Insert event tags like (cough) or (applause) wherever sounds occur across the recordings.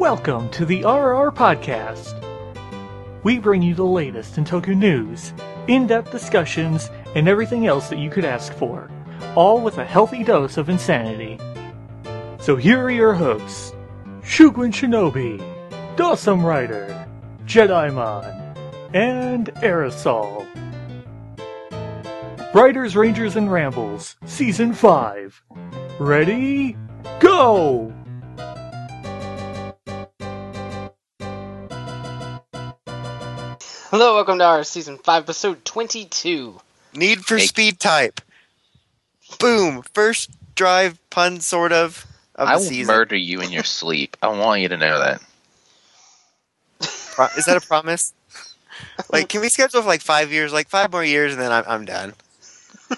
Welcome to the RR Podcast. We bring you the latest in Toku news, in depth discussions, and everything else that you could ask for, all with a healthy dose of insanity. So here are your hosts Shugun Shinobi, Dawson Rider, Jedimon, and Aerosol. Riders, Rangers, and Rambles, Season 5. Ready? Go! Hello, welcome to our season five, episode twenty-two. Need for Hey. Speed type. Boom. First drive pun, sort of, of I the will season. murder you in your sleep. I want you to know that. Pro- Is that a promise? like, can we schedule for like five years? Like five more years, and then I'm, I'm done.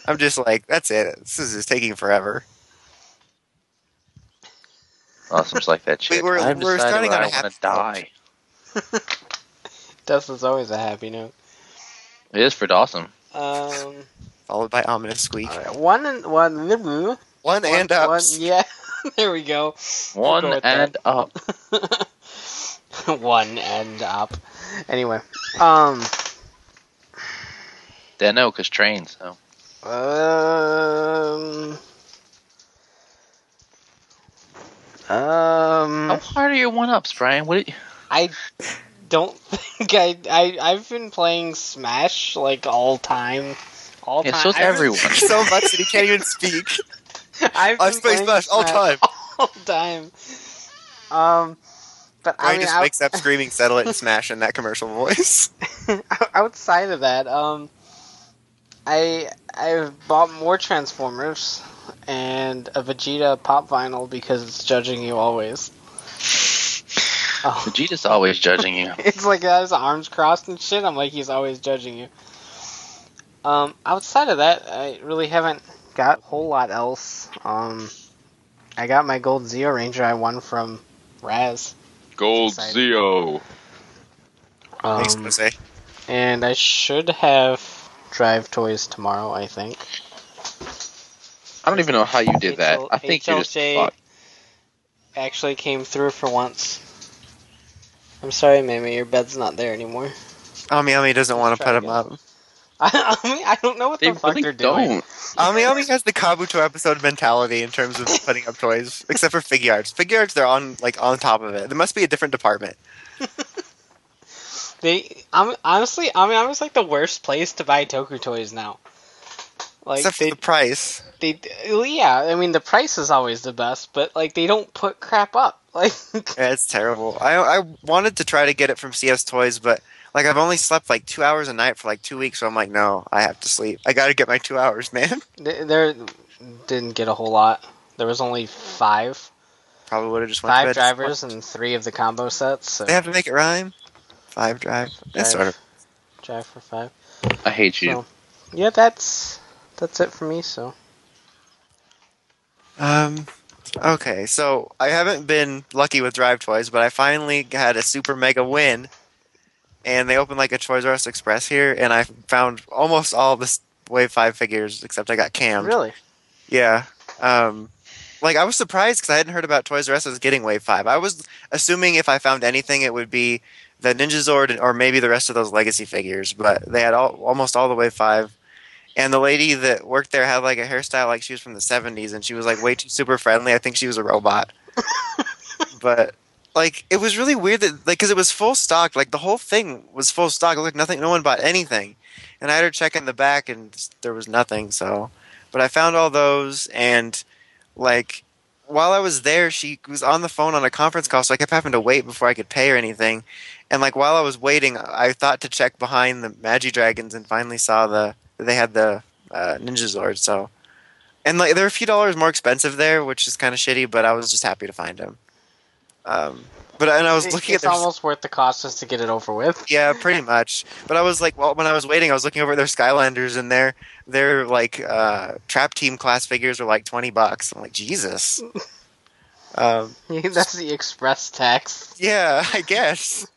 I'm just like, that's it. This is just taking forever. Awesome's like that We chick. were- I've we're decided starting where on I a want happy to die. (laughs) Dustin's always a happy note. It is for Dawson. Um, Followed by ominous squeak. alright, one and one. One, One and ups. one- yeah, (laughs) there we go. One go with and up. (laughs) one and up. Anyway, um, Then no, because trains. So. um, um, How hard are your one ups, Brian? What? do you- I don't (laughs) think I, I I've been playing Smash like all time. All Yeah, time. so's everyone. so much that he can't even speak. (laughs) I've I been play playing Smash all time. (laughs) all time. Um, but I mean, just out- wakes up screaming, settle it, and smash in that commercial voice. outside of that, um, I I've bought more Transformers and a Vegeta pop vinyl because it's judging you always. Oh, Vegeta's always judging you. (laughs) it's like that his arms crossed and shit. I'm like he's always judging you. Um, outside of that, I really haven't got a whole lot else. Um, I got my gold Zeo Ranger I won from Raz. Gold Exciting. Zeo. Thanks, Um, Jose. and I should have Drive Toys tomorrow. I think. I don't even know how you did that. HL I think you just HLJ actually came through for once. I'm sorry, Mamie, your bed's not there anymore. Ami Ami doesn't want to put him up. I, I mean, I don't know what They the fuck really they're doing. don't. Ami Ami has the Kabuto episode mentality in terms of putting up toys, (laughs) except for figure arts. Figure arts, they're on like on top of it. There must be a different department. (laughs) They, I'm honestly, I mean, I was like the worst place to buy Toku toys now. Like except for they, the price. they, well, yeah, I mean the price is always the best, but like they don't put crap up. (laughs) Like, Yeah, it's terrible. I I wanted to try to get it from CS Toys, but like I've only slept like two hours a night for like two weeks, so I'm like, no, I have to sleep. I got to get my two hours, (laughs) man. there didn't get a whole lot. There was only five, Probably would have just went to five bed. drivers and three of the combo sets. So They have to make it rhyme. Five drive. That's Drive. sort of. drive for five. I hate you. So, yeah, that's that's it for me. So Um. Okay, so I haven't been lucky with Drive Toys, but I finally had a super mega win, and they opened like a Toys R Us Express here, and I found almost all the Wave Five figures except I got cammed. really, Yeah. Um, like I was surprised because I hadn't heard about Toys R Us as getting Wave Five. I was assuming if I found anything, it would be the Ninja Zord or maybe the rest of those Legacy figures. But they had all, almost all the Wave Five. And the lady that worked there had like a hairstyle like she was from the '70s, and she was like way too super friendly. I think she was a robot. (laughs) but like it was really weird that like because it was full stock, like the whole thing was full stock. Like nothing, no one bought anything. And I had her check in the back, and there was nothing. So but I found all those and like while I was there she was on the phone on a conference call so I kept having to wait before I could pay or anything and like while I was waiting I thought to check behind the Magi Dragons and finally saw the they had the uh, Ninja Zord so and like they're a few dollars more expensive there which is kind of shitty but I was just happy to find them um but and I was It- looking it's at their almost worth the cost just to get it over with. (laughs) yeah, pretty much. But I was like, well, when I was waiting, I was looking over their Skylanders, and their their like uh, trap team class figures were like twenty bucks. I'm like, Jesus. um, (laughs) That's the express tax. yeah, I guess.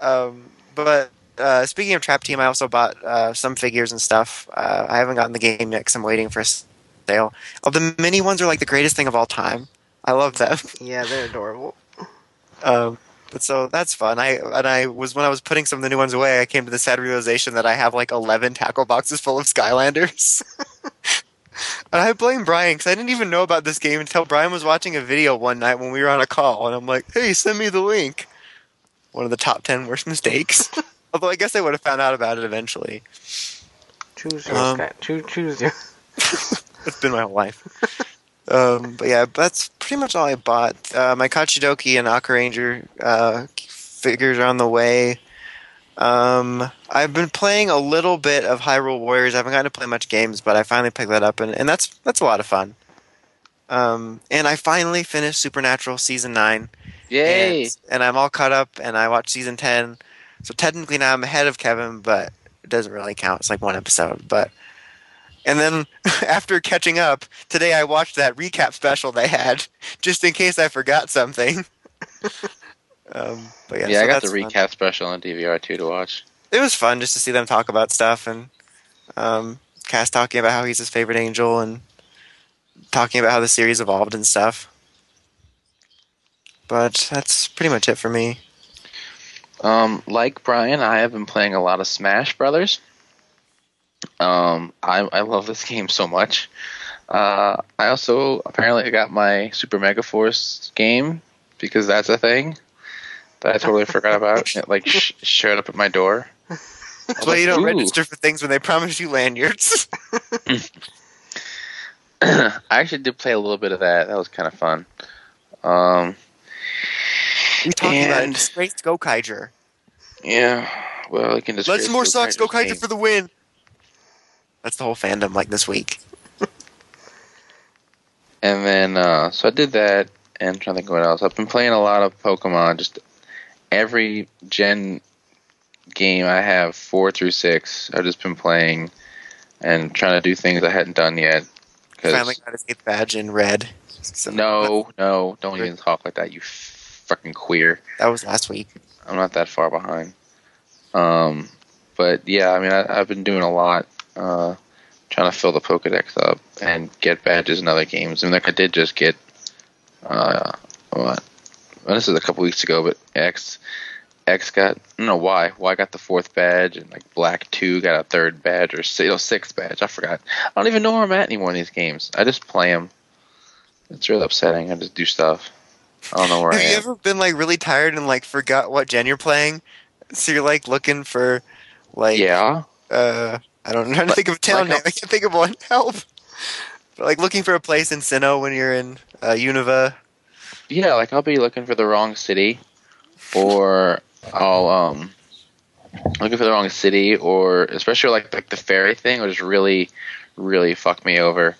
Um, but uh, speaking of trap team, I also bought uh, some figures and stuff. Uh, I haven't gotten the game yet because I'm waiting for a sale. Oh, the mini ones are like the greatest thing of all time. I love them. (laughs) Yeah, they're adorable. Um, but so that's fun. I and I was when I was putting some of the new ones away, I came to the sad realization that I have like eleven tackle boxes full of Skylanders. (laughs) and I blame Brian because I didn't even know about this game until Brian was watching a video one night when we were on a call, and I'm like, "Hey, send me the link." One of the top ten worst mistakes. (laughs) Although I guess I would have found out about it eventually. Choose your Um, Sky. Choose, choose your. (laughs) It's been my whole life. um, but yeah, that's pretty much all I bought. Uh, my Kachidoki and Aka Ranger uh, figures are on the way. Um, I've been playing a little bit of Hyrule Warriors. I haven't gotten to play much games, but I finally picked that up, and, and that's that's a lot of fun. Um, and I finally finished Supernatural season nine. Yay! And, and I'm all caught up, and I watched season 10. So technically now I'm ahead of Kevin, but it doesn't really count. It's like one episode. But And then (laughs) after catching up, today I watched that recap special they had, just in case I forgot something. (laughs) um, but yeah, Yeah, so I got the that's fun. recap special on DVR too to watch. It was fun just to see them talk about stuff and um, Cass talking about how he's his favorite angel and talking about how the series evolved and stuff. But that's pretty much it for me. Um, like Brian, I have been playing a lot of Smash Brothers. Um, I I love this (laughs) game so much. Uh, I also apparently got my Super Mega Force game because that's a thing that I totally forgot about. It like (laughs) sh- showed up at my door. That's why you don't Ooh. register for things when they promise you lanyards. (laughs) (clears throat) I actually did play a little bit of that. That was kind of fun. Um, we talking about a And- disgraced Gokaiger. yeah. Well, you can just Let's more socks. Go Gokaiger for the win. That's the whole fandom like this week. (laughs) And then, uh, so I did that, and I'm trying to think what else. I've been playing a lot of Pokemon. Just every gen game I have, four through six, I've just been playing and trying to do things I hadn't done yet. Finally got his eighth badge in red. So no, no, don't even talk like that, you fucking queer. that was last week. I'm not that far behind. Um, but yeah, I mean, I, I've been doing a lot, uh, trying to fill the Pokedex up and get badges in other games. I mean, like I did just get, uh, what? Well, this is a couple weeks ago, but X, X got, I don't know why, Y got the fourth badge, and like Black Two got a third badge or si- oh, sixth badge. I forgot. I don't even know where I'm at anymore in these games. I just play them. It's really upsetting. I just do stuff. I don't know where I Have you am. ever been like really tired and like forgot what gen you're playing? So you're like looking for like yeah. uh I don't know how to think of a town like name. I can't think of one. (laughs) Help. But like looking for a place in Sinnoh when you're in uh, Unova. Yeah, like I'll be looking for the wrong city, or I'll um looking for the wrong city, or especially like like the fairy thing, just really, really fuck me over.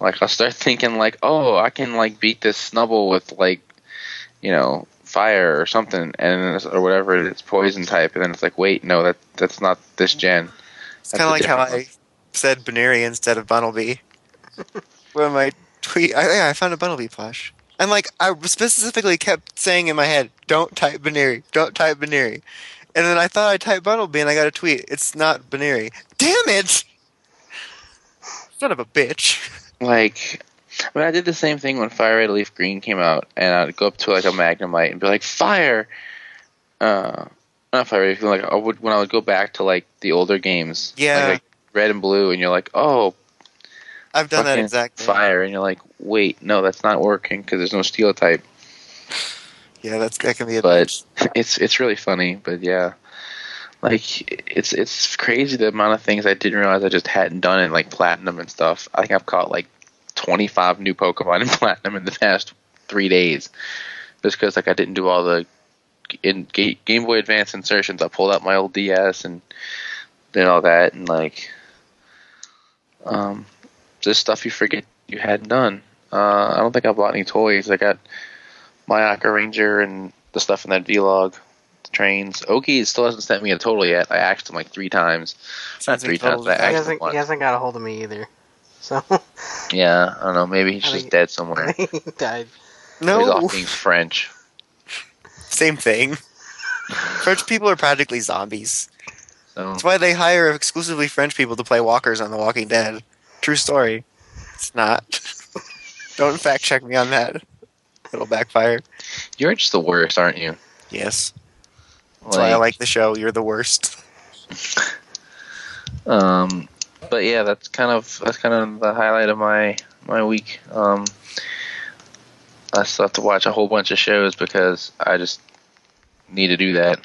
Like I'll start thinking like, oh, I can like beat this Snubbull with like, you know, fire or something, and or whatever it is, poison type, and then it's like, wait, no, that that's not this gen. It's kind of like how different I said Baneri instead of Bunnelby. (laughs) when my tweet, I, yeah, I found a Bunnelby plush. And like I specifically kept saying in my head, "Don't type Baneri, don't type Baneri." And then I thought I typed Bunnelby, and I got a tweet. It's not Baneri. Damn it! (laughs) Son of a bitch. like I mean, I did the same thing when Fire Red Leaf Green came out, and I'd go up to like a Magnemite and be like, "Fire!" Uh, not Fire Red, like I would when I would go back to like the older games, Yeah. like, like Red and Blue, and you're like, "Oh, I've done that fucking exact fire!" and you're like, "Wait, no, that's not working because there's no Steel type." Yeah, that's that can be a But (laughs) it's it's really funny, but yeah. Like it's it's crazy the amount of things I didn't realize I just hadn't done in like platinum and stuff. I think I've caught like twenty five new Pokemon (laughs) in platinum in the past three days, just because like I didn't do all the in Ga- Game Boy Advance insertions. I pulled out my old DS and did all that, and like um, just stuff you forget you hadn't done. Uh, I don't think I bought any toys. I got my Aka Ranger and the stuff in that vlog. The trains. Oki still hasn't sent me a total yet. I asked him like three times. Not three times. I. He hasn't, he hasn't got a hold of me either. So Yeah, I don't know. Maybe he's I just think- dead somewhere. (laughs) he died. He's No, off being French. same thing. French people are practically zombies. So That's why they hire exclusively French people to play walkers on The Walking Dead. True story. It's not. (laughs) Don't fact check me on that. It'll backfire. You're just the worst, aren't you? Yes. That's why I like the show. You're the worst. (laughs) Um, but yeah, that's kind of that's kind of the highlight of my my week. Um, I still have to watch a whole bunch of shows because I just need to do that.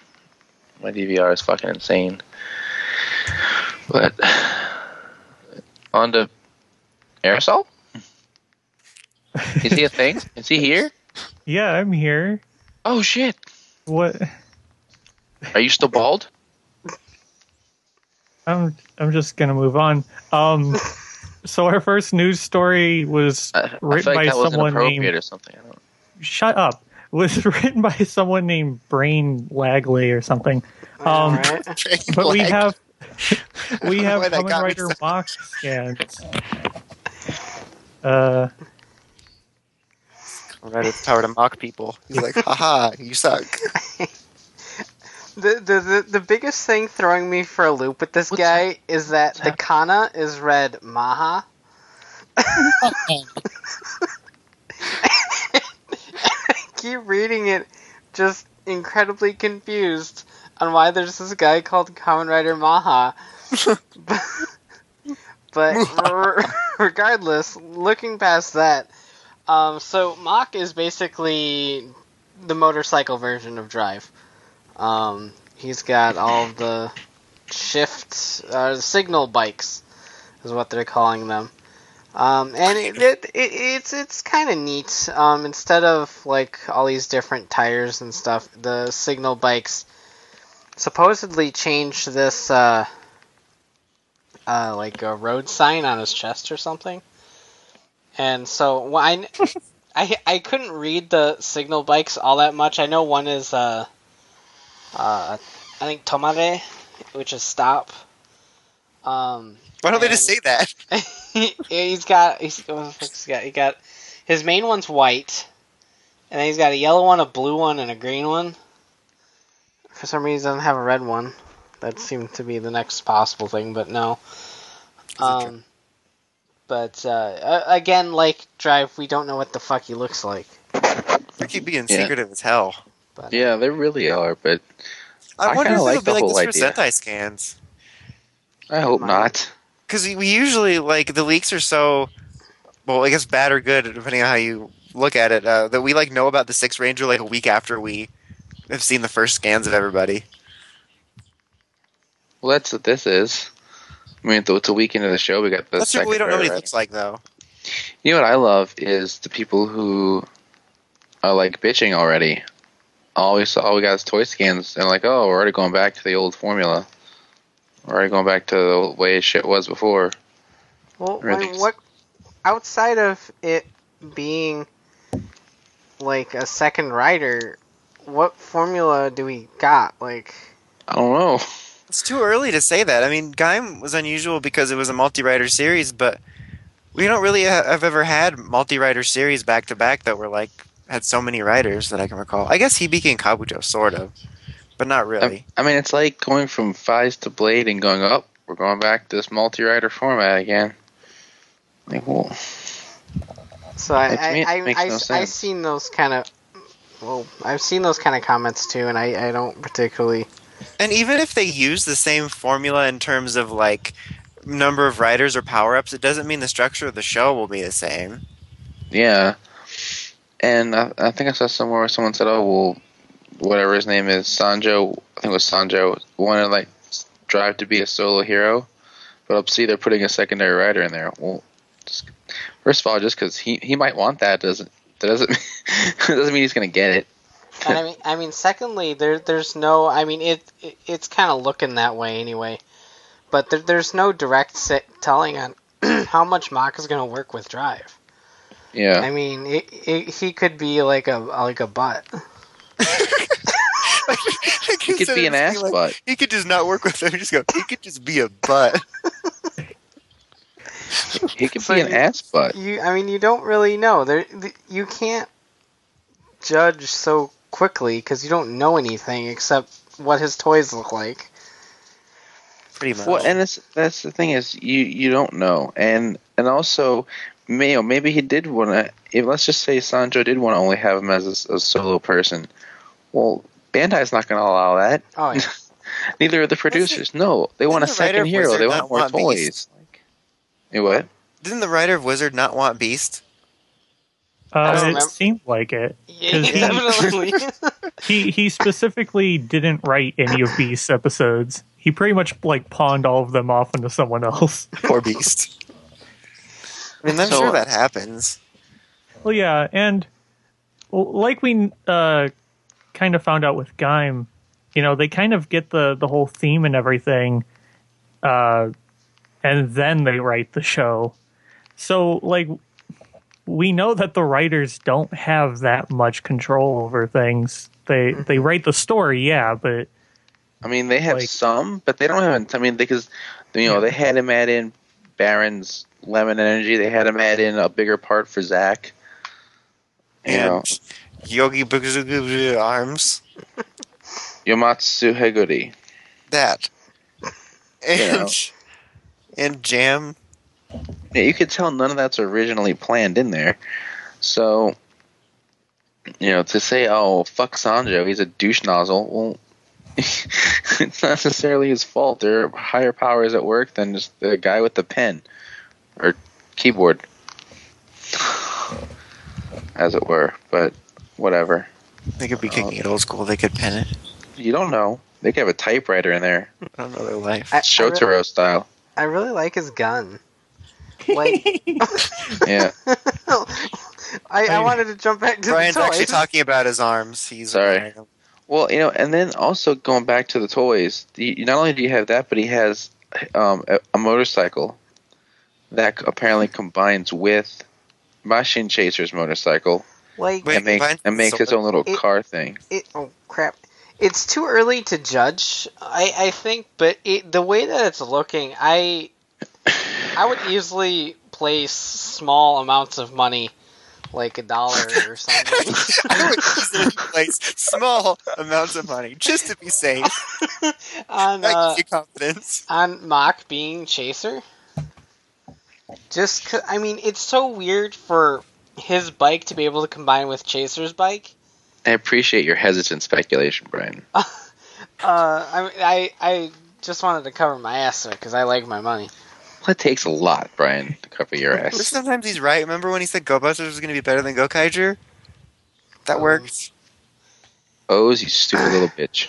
My DVR is fucking insane. But (sighs) on to aerosol. Is he a thing? (laughs) Is he here? Yeah, I'm here. Oh shit! What? Are you still bald? I'm I'm just gonna move on. Um, (laughs) so our first news story was I, I feel written like by that was someone named. or something. I don't. Shut up. Was (laughs) written by someone named Brain Lagley or something. Um, Alright. but we have (laughs) we have Why that Kamen got me Rider so- Mach scans. Uh, Right, it's power to mock people. He's like, haha, you suck. The, the the the biggest thing throwing me for a loop with this What's guy is that the happening? kana is read maha. (laughs) keep reading it, just incredibly confused on why there's this guy called Common Rider Maha. (laughs) but but (laughs) r- regardless, looking past that, um, so Mach is basically the motorcycle version of Drive. Um, he's got all the shift uh, signal bikes, is what they're calling them. Um, and it, it, it, it's it's kind of neat. Um, instead of like all these different tires and stuff, the signal bikes supposedly change this uh, uh, like a road sign on his chest or something. And so well, I, (laughs) I I couldn't read the signal bikes all that much. I know one is uh, uh, I think tomare, which is stop. Um, Why don't they just say And- that? (laughs) (laughs) he's got he's, what the fuck's he got he got his main one's white, and then he's got a yellow one, a blue one, and a green one. For some reason, he doesn't have a red one. That seemed to be the next possible thing, but no. Um, but uh, uh, again, like Drive, we don't know what the fuck he looks like. They keep being Yeah. secretive as hell. But, Yeah, they really are, but I, I wonder kinda if like it'll be the like whole this for idea. Sentai scans. I hope Might. not. Because we usually, like, the leaks are so, well, I guess bad or good, depending on how you look at it, uh, that we, like, know about the Six Ranger, like, a week after we have seen the first scans of everybody. Well, that's what this is. I mean, it's a week into the show. We got the That's true, second we don't know what he looks like, though. You know what I love is the people who are like bitching already. All we saw, all we got is toy scans, and like, oh, we're already going back to the old formula. We're already going back to the way shit was before. Well, I Really? what outside of it being like a second rider, what formula do we got? Like, I don't know. It's too early to say that. I mean, Gaim was unusual because it was a multi-rider series, but we don't really have ever had multi-rider series back to back that were like had so many riders that I can recall. I guess Hibiki and Kabuto, sort of, but not really. I, I mean, it's like going from Faiz to Blade and going up. we're going back to this multi-rider format again. Like, well, so I, I, I, I, no I, have seen those kind of. Well, I've seen those kind of comments too, and I, I don't particularly. And even if they use the same formula in terms of like number of riders or power ups, it doesn't mean the structure of the show will be the same. yeah. And I, I think I saw somewhere where someone said, "Oh, well, whatever his name is, Sanjo. I think it was Sanjo wanted like Drive to be a solo hero, but up see they're putting a secondary rider in there. Well, just, first of all, just because he he might want that doesn't that doesn't (laughs) doesn't mean he's gonna get it. And I mean, I mean, secondly, there there's no. I mean, it, it it's kind of looking that way anyway, but there, there's no direct telling on (clears throat) how much Mach is to work with Drive. Yeah. I mean, it, it, he could be like a like a butt. (laughs) he could be an ass butt. He could just not work with them. Just go. He could just be a butt. (laughs) He could So be an you- ass butt. You, I mean, you don't really know. There, th- you can't judge so quickly because you don't know anything except what his toys look like. Pretty much. Well, and it's, that's the thing is you you don't know, and and also Mayo, maybe he did want to. If let's just say Sanjo did want to only have him as a, a solo person. Well, Bandai's not going to allow that. Oh yeah. (laughs) Neither are the producers. No, they want a the second hero. Wizard They want more want toys. Beast? Like, you what? Didn't the writer of Wizard not want Beast? Uh, it remember. seemed like it. yeah 'Cause (laughs) he- definitely. (laughs) He he specifically didn't write any of Beast's episodes. He pretty much like pawned all of them off into someone else. Poor Beast. I mean, I'm So- sure that happens. Well, yeah, and like we uh, kind of found out with Gaim, you know, they kind of get the the whole theme and everything, uh, and then they write the show. So, like, we know that the writers don't have that much control over things. They they write the story, yeah, but I mean, they have Like- some, but they don't have. I mean, because you know they had him add in Baron's lemon energy. They had him add in a bigger part for Zach. You know, And Yogi Bugazugu arms. Yomotsu Heguri. That. And, know. and Jam. Yeah, you could tell none of that's originally planned in there. So, you know, to say, "Oh, fuck Sanjo, he's a douche nozzle," well, it's (laughs) not necessarily his fault. There are higher powers at work than just the guy with the pen or keyboard, as it were. But whatever. They could be kicking uh, it old school. They could pen it. You don't know. They could have a typewriter in there, I don't know their life. I, I, Shotaro really, style. I really like his gun. Like, (laughs) Yeah. (laughs) I, I wanted to jump back to Brian's the toys. actually talking about his arms. He's Sorry. Well, you know, and then also going back to the toys, the, not only do you have that, but he has um, a, a motorcycle that apparently combines with Machine Chaser's motorcycle Like, Wait, and, make, and makes its so- own little it- car thing. it, oh crap it's too early to judge i i think but it, the way that it's looking i i would easily place small amounts of money like a dollar or something (laughs) I would easily place small amounts of money just to be safe. on That uh, gives you confidence. on Mach being chaser just 'cause- i mean it's so weird for his bike to be able to combine with chaser's bike I appreciate your hesitant speculation, Brian. (laughs) uh i i i just wanted to cover my ass because i like my money Well, it takes a lot, Brian, to cover your But ass. sometimes he's right. Remember when he said Go Busters was going to be better than Go Kaiger? That Um, worked. O's, you stupid little (laughs) bitch.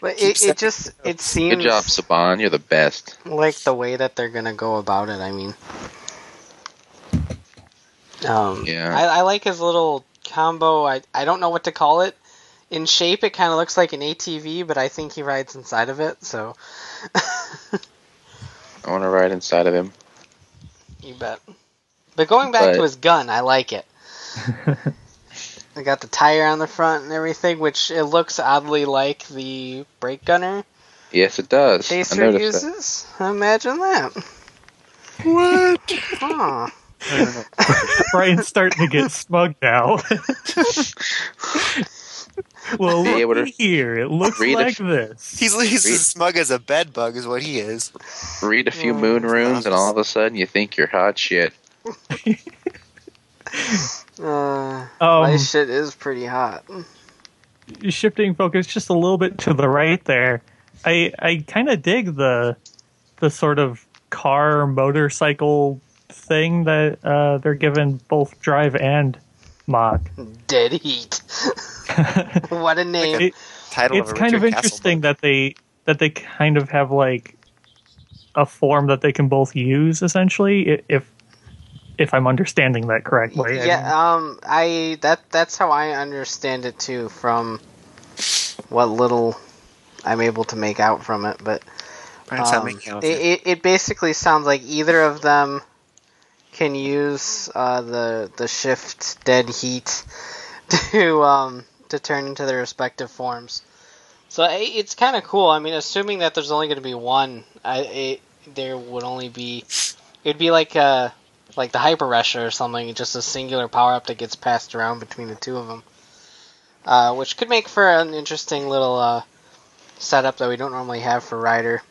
But it, it just it seems Good job, Saban. You're the best. like the way that they're gonna go about it. I mean, um, Yeah. I, I like his little combo. I I don't know what to call it. In shape, it kind of looks like an ATV, but I think he rides inside of it. So (laughs) I want to ride inside of him. you bet. But going back But- to his gun, I like it. (laughs) I got the tire on the front and everything, which it looks oddly like the Break Gunner Yes, it does. I Chaser noticed that. uses. Imagine that. What? Huh. (laughs) Brian's starting to get smug now. (laughs) well, Be able look to here. It looks read a- like this. He's, he's Read- as smug as a bed bug, is what he is. Read a few Oh, moon runes, and all of a sudden you think you're hot shit. (laughs) Uh, Um, my shit is pretty hot. shifting focus just a little bit to the right there. I I kind of dig the the sort of car motorcycle thing that uh, they're giving both Drive and Mach. Dead heat. (laughs) what a name. It- Title it's of a kind of interesting that they that they kind of have like a form that they can both use essentially if if I'm understanding that correctly. I mean, yeah, um, I that that's how I understand it too, from what little I'm able to make out from it. But book. Brian's not um, making out it, with it. it it basically sounds like either of them can use uh, the the shift dead heat (laughs) to um to turn into their respective forms. So it's kind of cool. I mean, assuming that there's only going to be one, I, it, there would only be it'd be like uh like the hyper rusher or something, just a singular power up that gets passed around between the two of them, uh, which could make for an interesting little uh, setup that we don't normally have for Rider.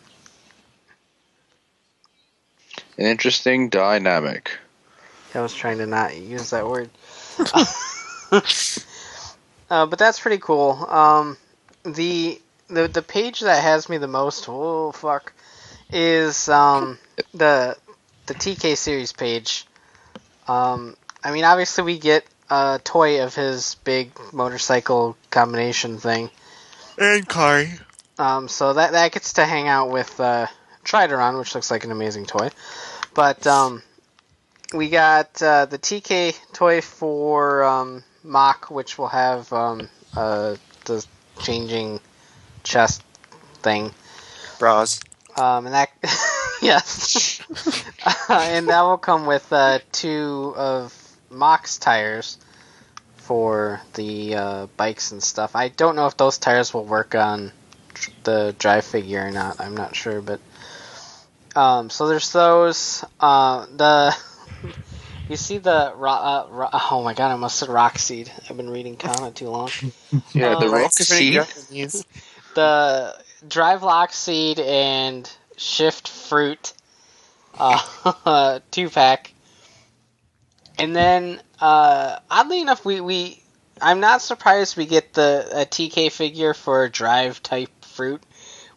An interesting dynamic. I was trying to not use that word. (laughs) (laughs) uh, but that's pretty cool. Um, the the the page that has me the most, oh fuck, is um, the the TK series page. Um, I mean, obviously we get a toy of his big motorcycle combination thing. And Kari. Um, so that that gets to hang out with uh, Tridoron, which looks like an amazing toy. But um, we got uh, the TK toy for um, Mach, which will have um, uh, the changing chest thing. Bras. Um, and that, (laughs) yes, uh, and that will come with uh, two of Mach's tires for the uh, bikes and stuff. I don't know if those tires will work on tr- the drive figure or not. I'm not sure, but um, so there's those. Uh, the (laughs) you see the uh, ro- oh my god, I must said rock seed. I've been reading Kana too long. (laughs) Yeah, the Um, rock seed. The drive lock seed and shift fruit uh, (laughs) two pack and then uh, oddly enough we, we i'm not surprised we get the a tk figure for drive type fruit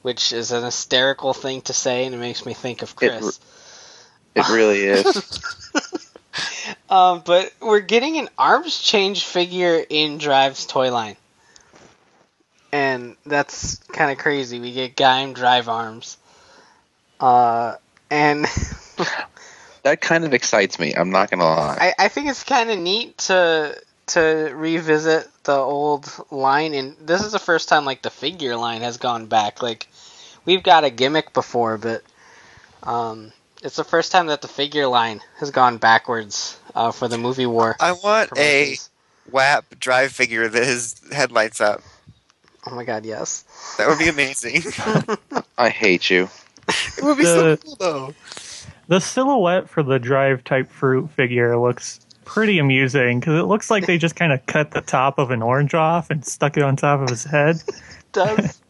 which is an hysterical thing to say and it makes me think of It chris It really is. (laughs) (laughs) um, but we're getting an arms change figure in Drive's toy line. And that's kind of crazy. We get Gaim Drive arms. Uh, and (laughs) that kind of excites me. I'm not gonna lie. I, I think it's kind of neat to to revisit the old line. And this is the first time like the figure line has gone back. Like we've got a gimmick before, but um, it's the first time that the figure line has gone backwards uh, for the movie war. I want a. WAP drive figure that his headlights up. Oh my god, yes. That would be amazing. (laughs) (laughs) I hate you. it would be so The- cool though. The silhouette for the drive type fruit figure looks pretty amusing because it looks like they just kind of cut the top of an orange off and stuck it on top of his head. (laughs) does.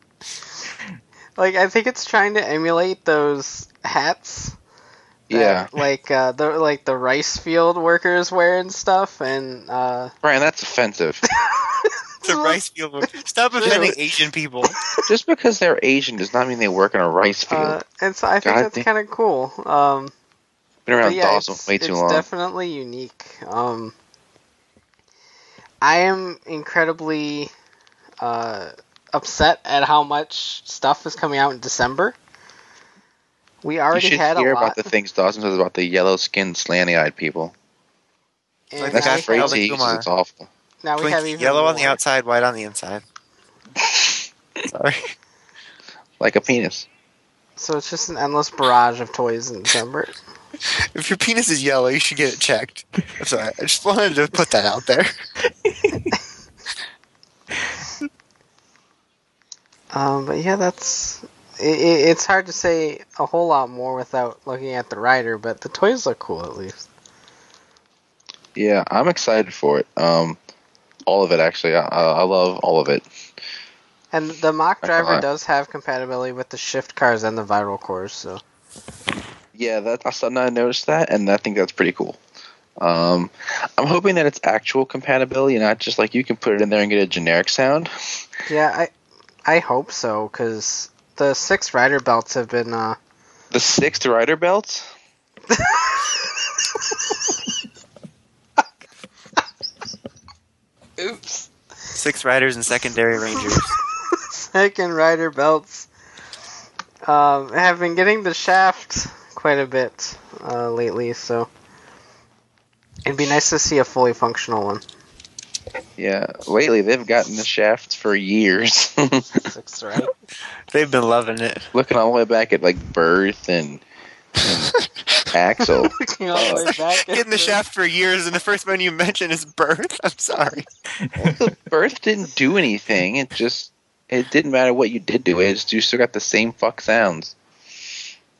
Like I think it's trying to emulate those hats. that, Yeah, Like uh, the like the rice field workers wear and stuff, and uh, Brian, that's offensive. (laughs) The rice field. Workers. Stop offending Asian people. (laughs) Just because they're Asian does not mean they work in a rice field. uh, and so I think God that's kind of cool. Um, Been around yeah, Dawson way too it's long. It's definitely unique. Um, I am incredibly uh, upset at how much stuff is coming out in December. We you already should had hear a lot. about the things Dawson says about the yellow-skinned, slanty-eyed people. and That's guy now from we have- crazy. 'cause Kumar. It's awful. now we have Twinkie, even yellow on the outside, white on the inside. (laughs) Sorry. Like a penis. So it's just an endless barrage of toys in December. (laughs) If your penis is yellow, you should get it checked. I'm sorry. I just wanted to put that out there. (laughs) Um, but yeah, that's it, it, it's hard to say a whole lot more without looking at the rider. But the toys look cool at least. Yeah, I'm excited for it. Um, all of it actually. I, I love all of it. And the Mach driver does have compatibility with the shift cars and the viral cores. So Yeah, that I suddenly I noticed that, and I think that's pretty cool. Um, I'm hoping that it's actual compatibility, not just like you can put it in there and get a generic sound. yeah, I I hope so because the six rider belts have been uh The sixth rider belts? (laughs) oops Six riders and secondary rangers. (laughs) second rider belts um have been getting the shaft quite a bit uh, lately. So it'd be nice to see a fully functional one. Yeah, lately they've gotten the shaft for years. Six, (laughs) right? They've been loving it. Looking all the way back at like birth and, and (laughs) Accel. (laughs) Looking all the way back Getting the shaft for years, and the first one you mention is birth. I'm sorry. birth didn't do anything. It just it didn't matter what you did to it. It's, you still got the same fuck sounds.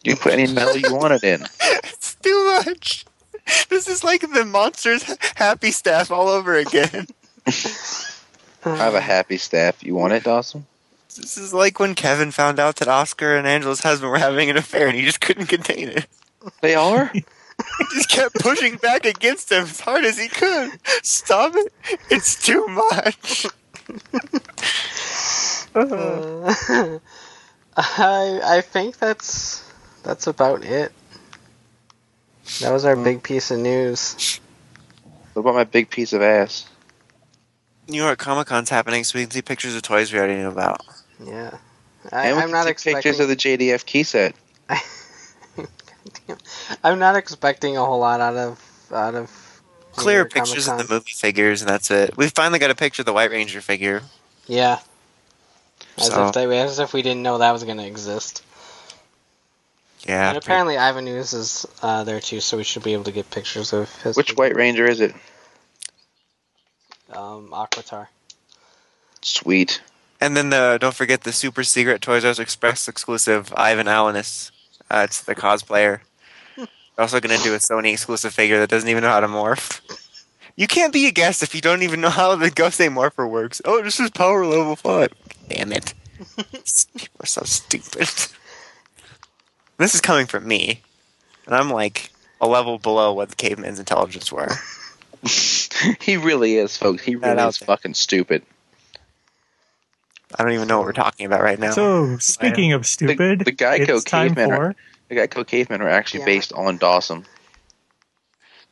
You put any metal you wanted in. It's too much. (laughs) This is like the monsters happy staff all over again. (laughs) I have a happy staff. You want it, Dawson? This is like when Kevin found out that Oscar and Angela's husband were having an affair, and he just couldn't contain it. They are. (laughs) He just kept pushing back against him as hard as he could. Stop it! It's too much. Uh, I I think that's that's about it. That was our big piece of news. What about my big piece of ass? New York Comic Con's happening, so we can see pictures of toys we already knew about. Yeah, I, and we I'm can not take expecting. pictures of the JDF key set. (laughs) I'm not expecting a whole lot out of out of New Clear York pictures of the movie figures, and that's it. We finally got a picture of the White Ranger figure. Yeah, as So- if they, as if we didn't know that was going to exist. Yeah. And apparently, Ivan Ooze is uh, there too, so we should be able to get pictures of his. Which White Ranger is it? Um, Aquitar. Sweet. And then the don't forget the super secret Toys R Us Express exclusive Ivan Alanis. Uh, it's the cosplayer. We're (laughs) also going to do a Sony exclusive figure that doesn't even know how to morph. You can't be a guest if you don't even know how the Gosei Morpher works. Oh, this is power level five. Damn it! (laughs) People are so stupid. This is coming from me, and I'm like a level below what the caveman's intelligence were. (laughs) he really is, folks. He That really out is there. fucking stupid. I don't even know what we're talking about right now. So, speaking of stupid, the Geico it's time cavemen for. are- The Geico cavemen are actually Yeah. based on Dawson.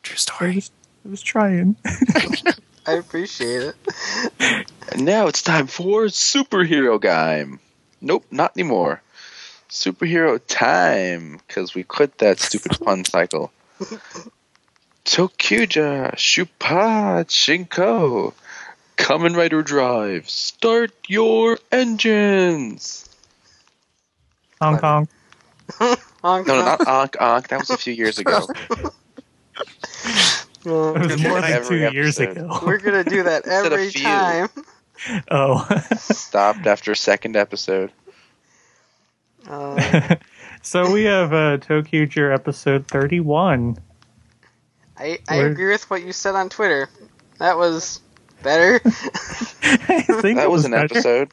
True I story. was, I was trying. (laughs) I appreciate it. And now it's time for superhero time. Nope, not anymore. Superhero time, because we quit that stupid (laughs) pun cycle. Tokuja, Shupa, Shinko, Kamen Rider Drive, start your engines! Hong Kong. Hong No, no, not Ankh Ankh, that was a few years ago. (laughs) Uh, It was more than Every two years ago. We're gonna do that (laughs) every time. Oh. Stopped after second episode. Uh, (laughs) so we have uh, Tokuger episode 31. I I Where- agree with what you said on Twitter. That was better. (laughs) I (laughs) think That it was an better. episode.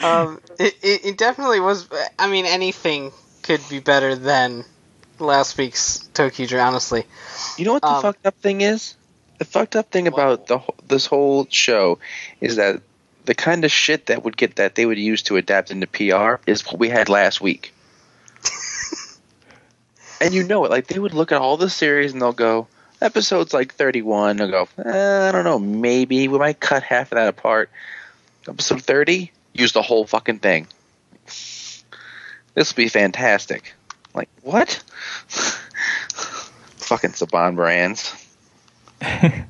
um, it, it it definitely was. I mean, anything could be better than last week's Tokuger. Honestly, You know what the Um, fucked up thing is? The fucked up thing about the this whole show is that the kind of shit that would get that they would use to adapt into PR is what we had last week. (laughs) and you know it, like they would look at all the series and they'll go, episodes like 31, they'll go, eh, I don't know, maybe we might cut half of that apart. Episode 30, use the whole fucking thing. This will be fantastic. Like, what? (laughs) fucking Saban brands. (laughs)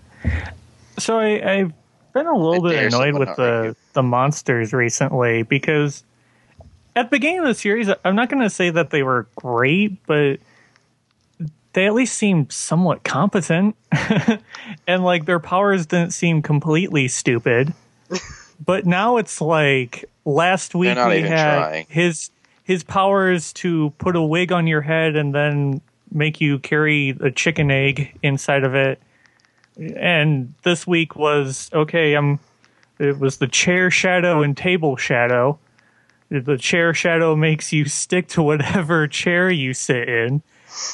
So I, I've been a little bit annoyed with the, the monsters recently because at the beginning of the series, I'm not going to say that they were great, but they at least seemed somewhat competent. (laughs) and like their powers didn't seem completely stupid. but now it's like last week we had trying. his his powers to put a wig on your head and then make you carry a chicken egg inside of it and this week was okay i'm it was the chair shadow and table shadow the chair shadow makes you stick to whatever (laughs) chair you sit in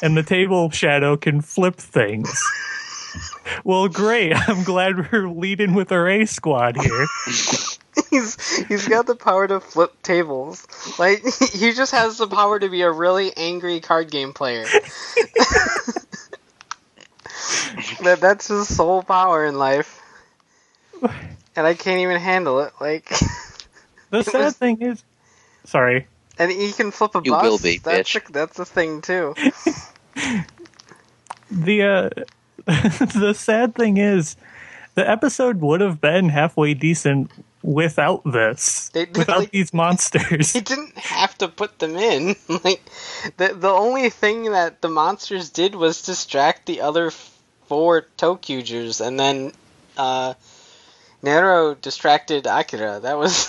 and the table shadow can flip things (laughs) well great (laughs) i'm glad we're leading with our a squad here he's he's got the power to flip tables. Like he just has the power to be a really angry card game player. That that's his sole power in life. And I can't even handle it. Like (laughs) the sad was- thing is sorry and he can flip a You bus. will be, that's bitch. A, that's a thing too. (laughs) the uh (laughs) the sad thing is the episode would have been halfway decent without this They- without like- these monsters He didn't have to put them in. Like the the only thing that the monsters did was distract the other four Tokugers, and then uh, Nero distracted Akira. That was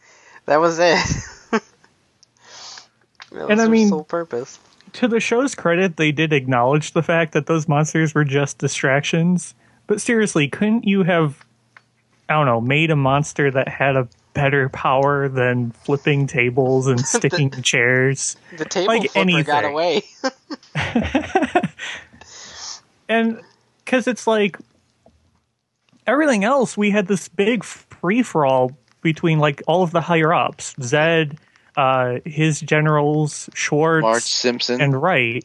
(laughs) that was it. (laughs) that was And I mean- sole purpose. to the show's credit, they did acknowledge the fact that those monsters were just distractions. But seriously, couldn't you have, I don't know, made a monster that had a better power than flipping tables and (laughs) sticking chairs. The table Like flipper got away. And because it's like everything else, we had this big free for all between like all of the higher ups, Zed, uh, his generals, Schwartz, Marge Simpson. and Wright,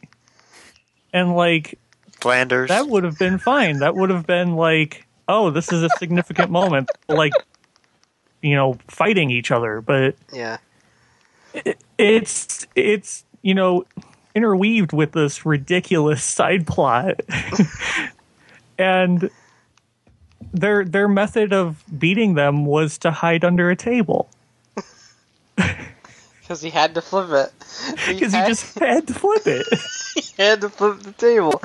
and like Flanders. that would have been fine. That would have been like, oh, this is a significant (laughs) moment, like you know, fighting each other, but yeah. it's it's you know interweaved with this ridiculous side plot (laughs) and their their method of beating them was to hide under a table (laughs) Because he had to flip it. because he had- just had to flip it (laughs) he had to flip the table.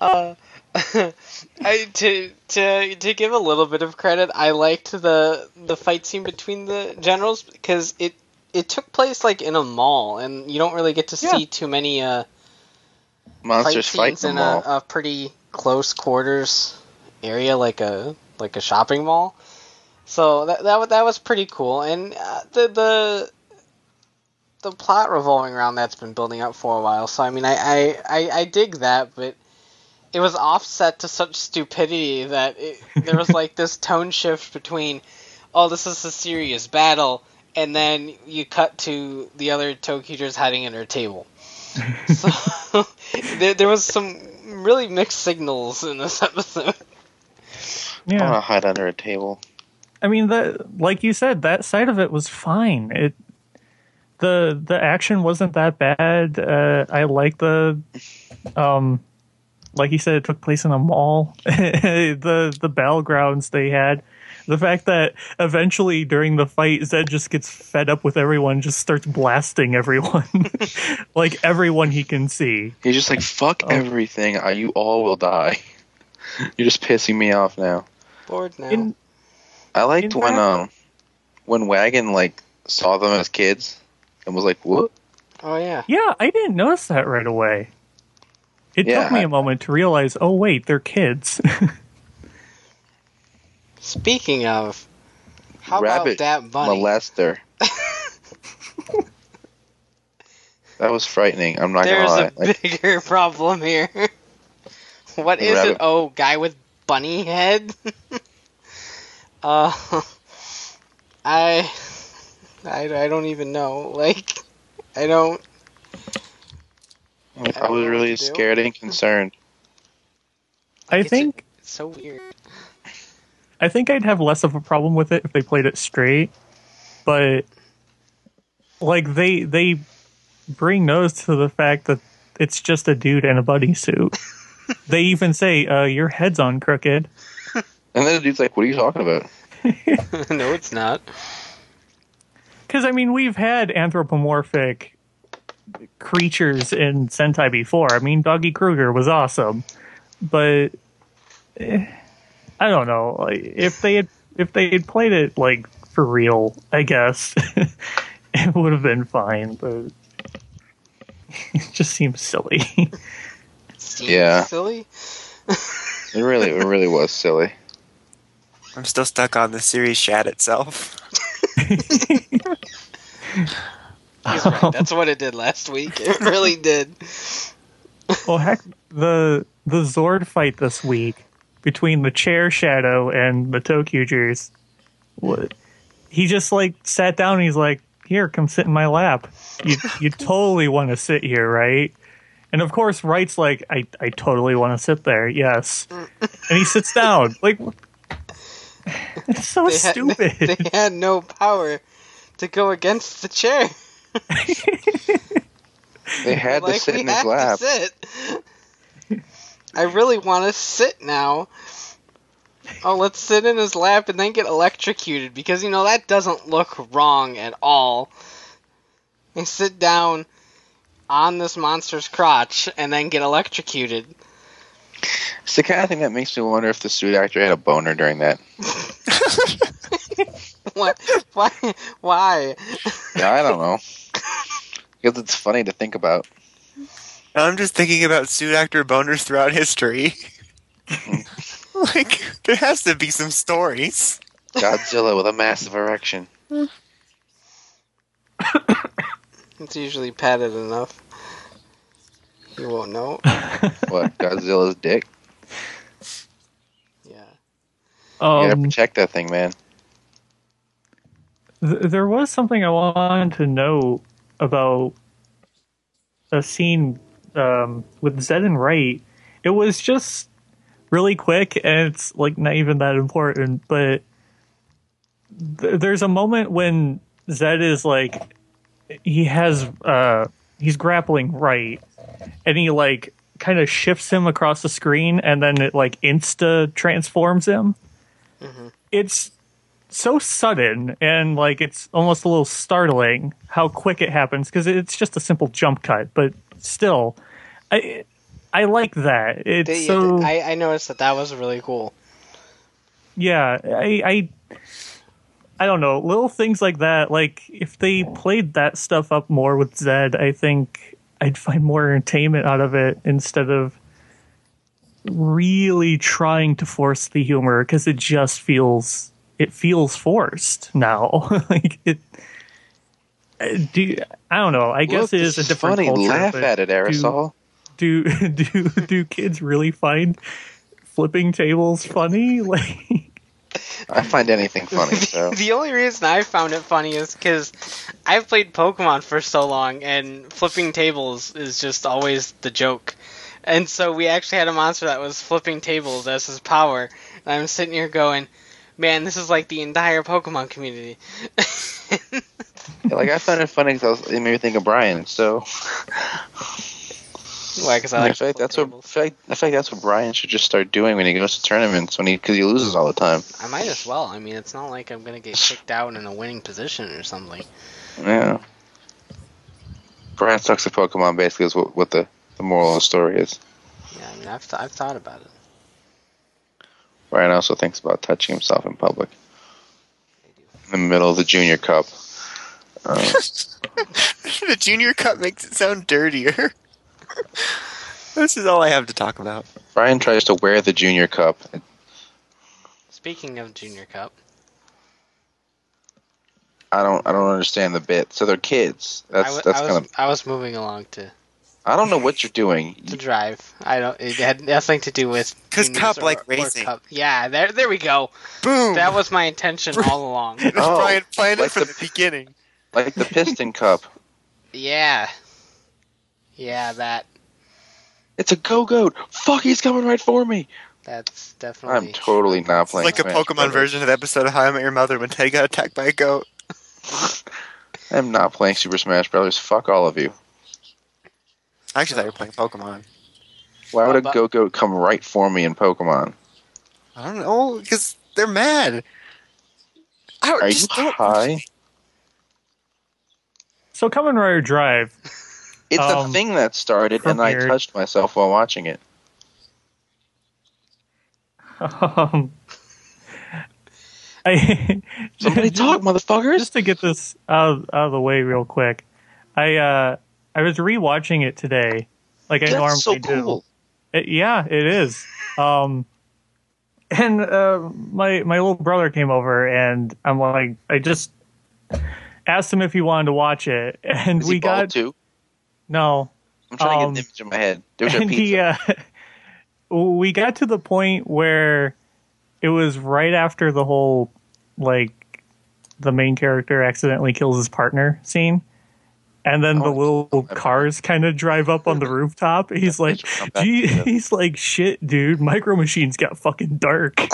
Uh, I to to to give a little bit of credit, I liked the the fight scene between the generals because it it took place like in a mall, and you don't really get to see Yeah. too many uh, Monsters fight scenes them in a, a pretty close quarters area, like a like a shopping mall. So that that wa- that was pretty cool, and uh, the the the plot revolving around that's been building up for a while. So I mean, I I, I, I dig that, but it was offset to such stupidity that it, there was (laughs) like this tone shift between, oh, this is a serious battle, and then you cut to the other ToQgers hiding under a table. (laughs) so (laughs) there, there was some really mixed signals in this (laughs) episode. I want yeah to hide under a table. i mean that like you said that side of it was fine it the the action wasn't that bad uh i like the um like you said it took place in a mall the the battlegrounds they had the fact that eventually during the fight zed just gets fed up with everyone just starts blasting everyone (laughs) like everyone he can see He's just like, fuck Oh. everything. Uh, You all will die. (laughs) You're just pissing me off now. Bored now. in I liked when um when Wagon like saw them as kids and was like, "What?" oh yeah. yeah i didn't notice that right away it Yeah, took me I- a moment to realize oh wait they're kids (laughs) Speaking of, how Rabbit about that bunny? molester. (laughs) that was frightening. I'm not There's gonna a lie. Like, bigger (laughs) problem here. (laughs) what is it? Oh, guy with bunny head. uh, I, I, I don't even know. Like, I don't. I I don't was really what to do. scared and concerned. i It's a- think It's so weird. I think I'd have less of a problem with it if they played it straight, but like they they bring nose to the fact that it's just a dude in a bunny suit. (laughs) they even say, uh, "Your head's on crooked." (laughs) And then the dude's like, "What are you talking about?" (laughs) no, it's not. Because I mean, we've had anthropomorphic creatures in Sentai before. I mean, Doggy Kruger was awesome, but eh, I don't know. Like, if they had if they had played it like for real, I guess (laughs) it would have been fine. But (laughs) it just seems silly. Seems Yeah. Silly. It really, it really was silly. I'm still stuck on the series chat itself. Right. (laughs) That's what it did last week. It really did. well, heck, the the Zord fight this week between the Chair Shadow and the ToQgers. What? He just like sat down. and He's like, "Here, come sit in my lap. You you (laughs) totally want to sit here, right?" And of course, Wright's like, "I I totally want to sit there. Yes." (laughs) And he sits down. Like, (laughs) it's so They had, stupid. they had no power to go against the chair. They had to sit in his have lap. To sit. I really want to sit now. Oh, let's sit in his lap and then get electrocuted because you know that doesn't look wrong at all. And sit down on this monster's crotch and then get electrocuted. It's the kind of thing that makes me wonder if the suit actor had a boner during that. (laughs) What? Why? Why? Yeah, I don't know. (laughs) Because it's funny to think about. I'm just thinking about suit actor boners throughout history. (laughs) like, there has to be some stories. Godzilla with a massive erection. It's usually padded enough. You won't know. (laughs) What? Godzilla's dick? Yeah. You gotta Um, protect that thing, man. th- there was something I wanted to know about a scene um, with Zed and Wright. It was just really quick, and it's like not even that important. But th- there's a moment when Zed is like, he has, uh, he's grappling Wright, and he like kind of shifts him across the screen, and then it like insta transforms him. It's so sudden and like it's almost a little startling how quick it happens because it's just a simple jump cut but still i i like that. It's They- so I, I noticed that that was really cool. yeah i i i don't know. Little things like that like if they played that stuff up more with zed i think i'd find more entertainment out of it instead of really trying to force the humor because it just feels it feels forced now. (laughs) Like it do I don't know. I guess Look, it is a different funny. culture. Laugh but at it, aerosol. Do (laughs) do do kids really find flipping tables funny? (laughs) Like I find anything (laughs) funny. So the only reason I found it funny is because I've played Pokemon for so long, and flipping tables is just always the joke. And so we actually had a monster that was flipping tables as his power, and I'm sitting here going, "Man, this is like the entire Pokemon community." Like I found it funny because it made me think of Brian. So (laughs) Why? Because I I, like feel like that's what I tables. feel, like, I feel like that's what Brian should just start doing when he goes to tournaments when he because he loses all the time. I might as well. I mean, it's not like I'm gonna get kicked out in a winning position or something. Yeah. Brian sucks at Pokemon. Basically, is what, what the the moral of the story is. Yeah, I mean, I've th- I've thought about it. Brian also thinks about touching himself in public. In the middle of the Junior Cup. Um, (laughs) the Junior Cup makes it sound dirtier. (laughs) this is all I have to talk about. Brian tries to wear the Junior Cup. Speaking of Junior Cup, I don't I don't understand the bit. So they're kids. That's I, w- that's I was kind of I was moving along to I don't know what you're doing. (laughs) to drive. I don't. It had nothing to do with 'Cause juniors cup or- like racing. cup. Yeah, there there we go. Boom! That was my intention all along. It Oh, Brian planned like it from the- the beginning. Like the Piston (laughs) Cup. Yeah, yeah. That It's a go goat. Fuck, he's coming right for me. that's definitely. I'm totally not playing. It's playing. like a Pokemon Brothers. version of the episode of How I Met Your Mother when Teddy got attacked by a goat. (laughs) I'm not playing Super Smash Brothers. Fuck all of you. I actually thought you were playing Pokemon. Why would a go goat come right for me in Pokemon? I don't know, because they're mad. I don't, Are you just don't- high? So Kamen Rider Drive. It's a Um, thing that started, and I touched myself while watching it. Um, (laughs) I Somebody (laughs) talk, motherfuckers! just to get this out, out of the way real quick. I uh I was rewatching it today, like I normally That's so do. It- yeah, it is. Um, and uh, my my little brother came over, and I'm like, I just asked him if he wanted to watch it, and Is we he got too? no, I'm trying to um, get an image in my head. There's and pizza. he uh, (laughs) we got to the point where it was right after the whole like the main character accidentally kills his partner scene and then the Oh, little cars kind of drive up on the rooftop. He's like gee, (laughs) he's like shit dude micro machines got fucking dark (laughs)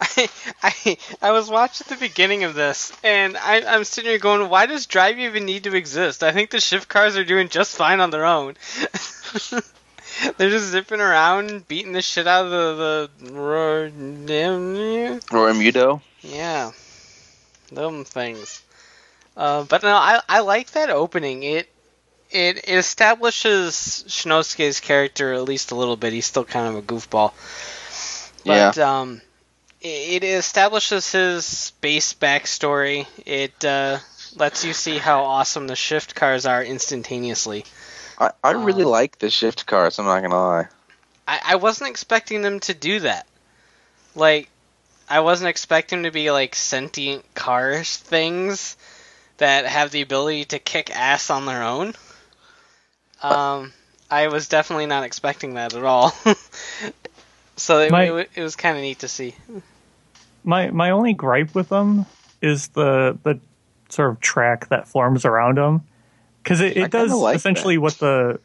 I, I I was watching the beginning of this, and I, I'm sitting here going, "Why does Drive even need to exist?" I think the shift cars are doing just fine on their own. (laughs) They're just zipping around, beating the shit out of the the ro- damn Or yeah, them things. Uh, but no, I I like that opening. It it, it establishes Shinnosuke's character at least a little bit. He's still kind of a goofball. But um, it, it establishes his base backstory. It uh, lets you see how awesome the shift cars are instantaneously. I, I really Um, like the shift cars. I'm not gonna lie. I, I wasn't expecting them to do that. Like, I wasn't expecting them to be like sentient cars things that have the ability to kick ass on their own. Um, I was definitely not expecting that at all. (laughs) so it, My- it, it was kind of neat to see. My my only gripe with them is the the sort of track that forms around them because it, it does like essentially what the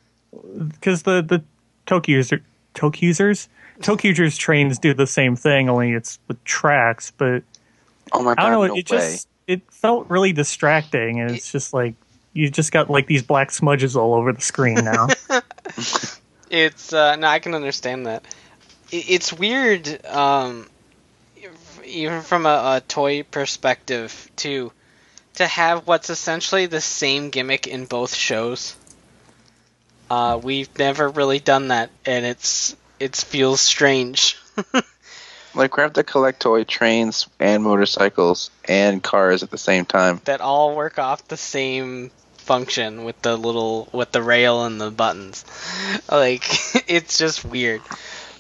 because the the Tokyuser Tokusers Tokusers trains do the same thing only it's with tracks but Oh my god, I don't know no it way. just it felt really distracting and it's just like you just got like these black smudges all over the screen now. (laughs) It's uh, no, I can understand that. I- It's weird, um, even from a, a toy perspective, too, to have what's essentially the same gimmick in both shows. Uh, we've never really done that, and it's it feels strange. (laughs) Like we have to collect toy trains and motorcycles and cars at the same time. that all work off the same function with the little with the rail and the buttons. (laughs) Like (laughs) it's just weird.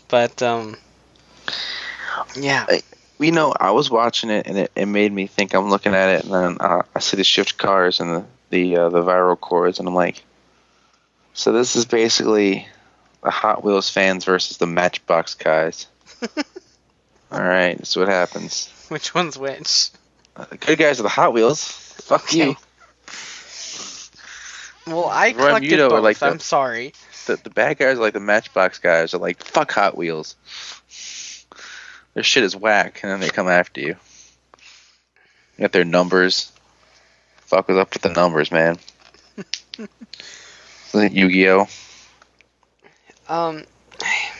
But um yeah. You know, I was watching it and it, it made me think. I'm looking at it and then uh, I see the shift cars and the the uh, the Viral Cores and I'm like, so this is basically the Hot Wheels fans versus the Matchbox guys. (laughs) All right, that's what happens. Which one's which? Uh, the good guys are the Hot Wheels. Fuck you. Well, I collected both. like the- I'm sorry. The the bad guys are like the Matchbox guys are like fuck Hot Wheels. Their shit is whack, and then they come after you. You got their numbers. Fuck was up with the numbers, man. (laughs) Yu-Gi-Oh? Um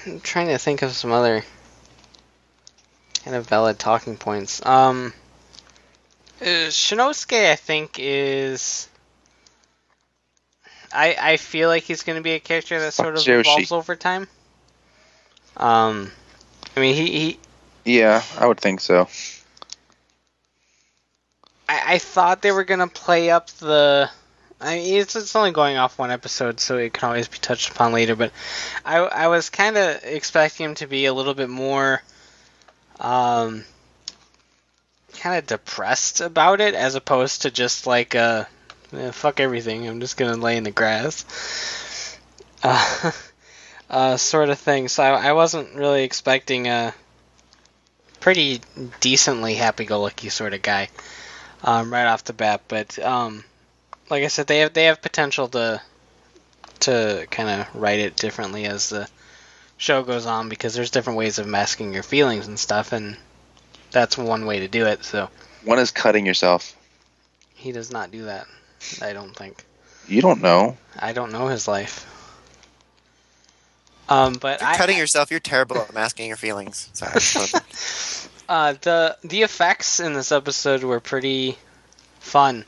I'm trying to think of some other kind of valid talking points. Um uh, Shinnosuke I think is I I feel like he's going to be a character that sort of Joshi. evolves over time. Um I mean he, he Yeah, I would think so. I, I thought they were gonna play up the. I mean, it's, it's only going off one episode, so it can always be touched upon later. But I, I was kind of expecting him to be a little bit more, um, kind of depressed about it, as opposed to just like uh, eh, fuck everything. I'm just gonna lay in the grass, (laughs) uh, (laughs) uh, sort of thing. So I, I wasn't really expecting a pretty decently happy-go-lucky sort of guy um, right off the bat. But um, like I said, they have they have potential to to kind of write it differently as the show goes on because there's different ways of masking your feelings and stuff, and that's one way to do it. So One is cutting yourself. he does not do that. I don't think. You don't know. I don't know his life. Um, but You're I, cutting yourself. You're terrible at masking your feelings. (laughs) Sorry. uh, the the effects in this episode were pretty fun.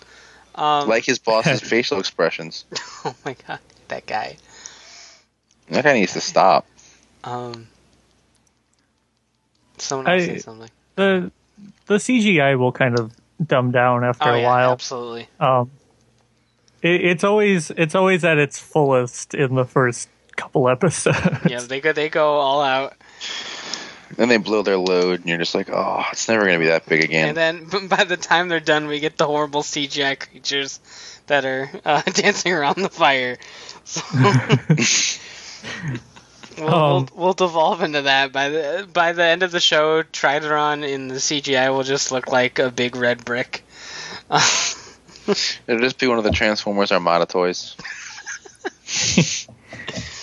Um, Like his boss's (laughs) facial expressions. oh my god, that guy. That guy needs to stop. Um, someone else I- say something. the the CGI will kind of dumb down after Oh a yeah, while. absolutely. Um, it, it's always it's always at its fullest in the first couple episodes. Yeah, they go they go all out, Then they blow their load, and you're just like, oh, it's never gonna be that big again. and then (laughs) by the time they're done, we get the horrible CGI creatures that are uh, (laughs) dancing around the fire. So (laughs) we'll, we'll, Um, we'll devolve into that by the by the end of the show. Tridoron in the CGI will just look like a big red brick. It'll just be one of the Transformers Armada toys.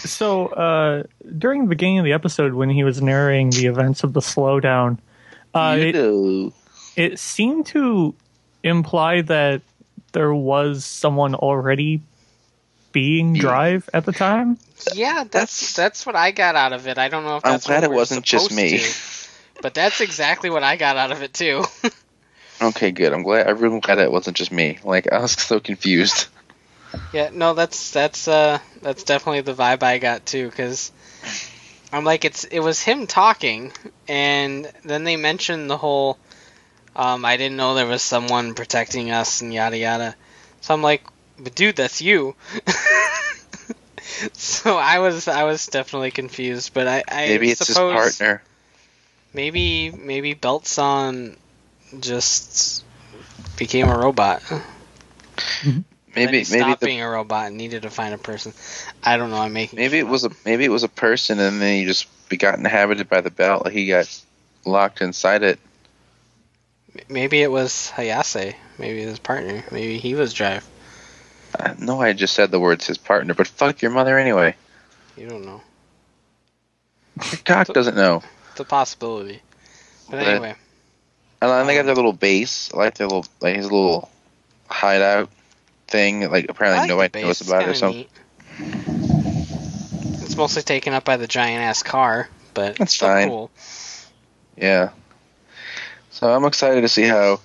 So uh, during the beginning of the episode, when he was narrating the events of the slowdown, uh, you it, know. it seemed to imply that there was someone already being drive at the time. yeah, that's that's what I got out of it. I don't know if I'm that's glad what it wasn't just me. to, but that's exactly what I got out of it too. (laughs) Okay, good. I'm glad. I'm really glad it wasn't just me. Like I was so confused. Yeah, no, that's that's uh that's definitely the vibe I got too, because I'm like it's it was him talking, and then they mentioned the whole um I didn't know there was someone protecting us and yada yada, so I'm like, but dude, that's you. (laughs) so I was I was definitely confused, but I, I Maybe it's his partner. maybe maybe Belt-san just became a robot. Then Maybe maybe stopped the, being a robot and needed to find a person. I don't know. I'm making maybe it was a maybe it was a person, and then he just got inhabited by the belt. Like he got locked inside it. maybe it was Hayase. Maybe his partner. Maybe he was Drive. I know I just said the words his partner, but fuck your mother anyway. You don't know. Cock doesn't know. It's a possibility. But But- anyway, And I got their um, little base. I like their little like his little hideout thing. Like apparently like nobody knows about it or something. neat. It's mostly taken up by the giant ass car, but That's still fine. cool. Yeah. So I'm excited to see how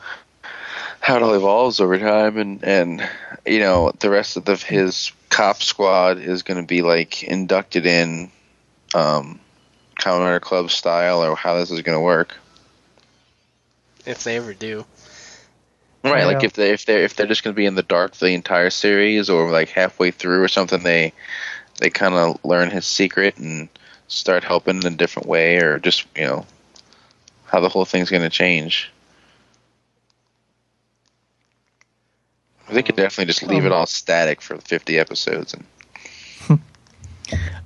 how it all evolves over time, and and you know the rest of the, his cop squad is going to be like inducted in um, Rider Club style, or how this is going to work. If they ever do. Right, Yeah. like if they if they if they're just going to be in the dark the entire series, or like halfway through or something, they they kind of learn his secret and start helping in a different way, or just you know how the whole thing's going to change. They could definitely just leave it all static for 50 episodes. And (laughs)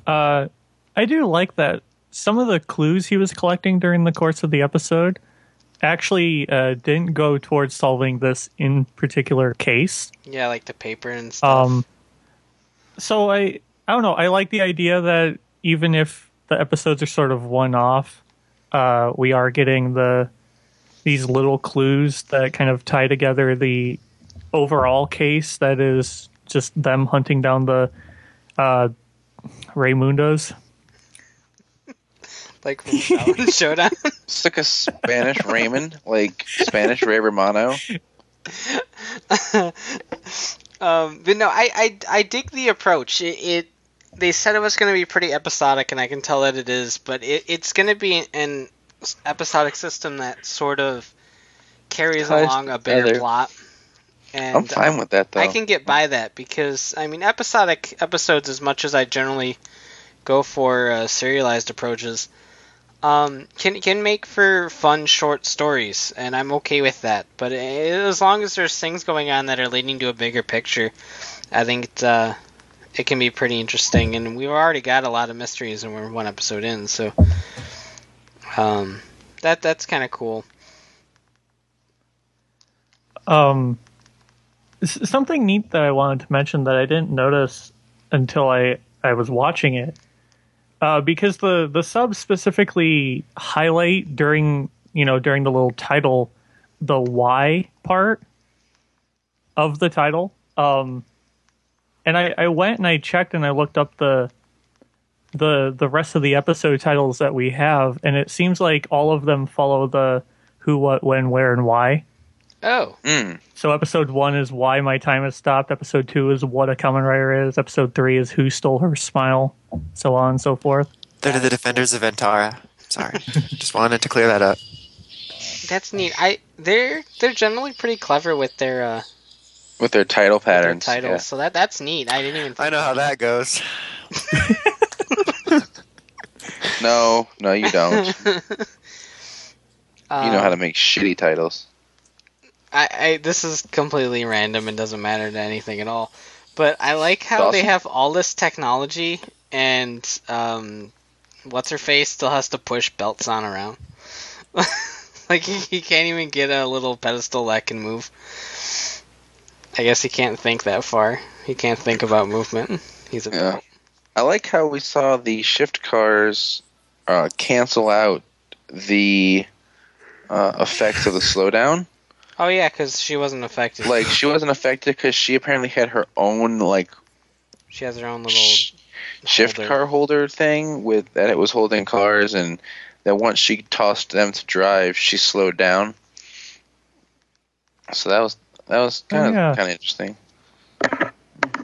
Uh, I do like that some of the clues he was collecting during the course of the episode actually uh, didn't go towards solving this in particular case. Yeah, like the paper and stuff. Um, so I I don't know. I like the idea that even if the episodes are sort of one off, uh, we are getting the these little clues that kind of tie together the overall case that is just them hunting down the uh, Raymundos. Like from Showdown. (laughs) it's like a Spanish Raymond, like Spanish Ray Romano. um, but no, I, I I dig the approach. It, it they said it was going to be pretty episodic, and I can tell that it is. But it, it's going to be an episodic system that sort of carries Ties along a bigger together. plot. And I'm fine with that though. I can get by that because I mean episodic episodes as much as I generally go for uh, serialized approaches um, can can make for fun short stories and I'm okay with that. But uh, as long as there's things going on that are leading to a bigger picture I think it, uh, it can be pretty interesting. And we've already got a lot of mysteries and we're one episode in so um, that that's kind of cool. Um, something neat that I wanted to mention that I didn't notice until I I was watching it, uh, because the the subs specifically highlight during you know during the little title the why part of the title. Um, and I, I went and I checked and I looked up the the the rest of the episode titles that we have, and it seems like all of them follow the who, what, when, where, and why. Oh Mm. So episode one is why my time has stopped. Episode two is what a Kamen Rider is. Episode three is who stole her smile. So on and so forth. They're the defenders of Ventara. Sorry, (laughs) just wanted to clear that up. That's neat. I they're they're generally pretty clever with their uh With their title with their patterns. titles, yeah. so that that's neat. I didn't even. Think I know how about that goes. (laughs) No, no, you don't. (laughs) You know how to make shitty titles. I, I this is completely random and doesn't matter to anything at all. But I like how they have all this technology and um, what's her face still has to push belts on around. (laughs) like he, he can't even get a little pedestal that can move. I guess he can't think that far. He can't think about movement. He's a Yeah. belt. I like how we saw the shift cars uh, cancel out the uh, effects of the slowdown. Oh yeah, because she wasn't affected. Like she wasn't affected because she apparently had her own like she has her own little sh- shift holder. car holder thing with that it was holding cars, and that once she tossed them to drive, she slowed down. So that was that was kind of yeah. kind of interesting.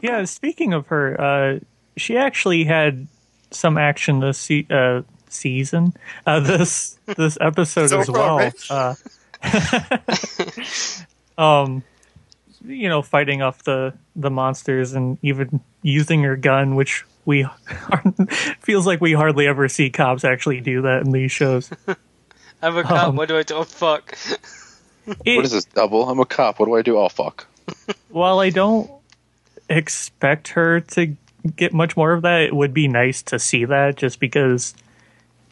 Yeah, speaking of her, uh, she actually had some action this se- uh, season, uh, this this episode So as well. Rich. (laughs) Um, you know, fighting off the the monsters and even using her gun, which we (laughs) feels like we hardly ever see cops actually do that in these shows. (laughs) I'm a cop. Um, what do I do? Oh, fuck. It- What is this double? I'm a cop. What do I do? Oh fuck. while I don't expect her to get much more of that, it would be nice to see that just because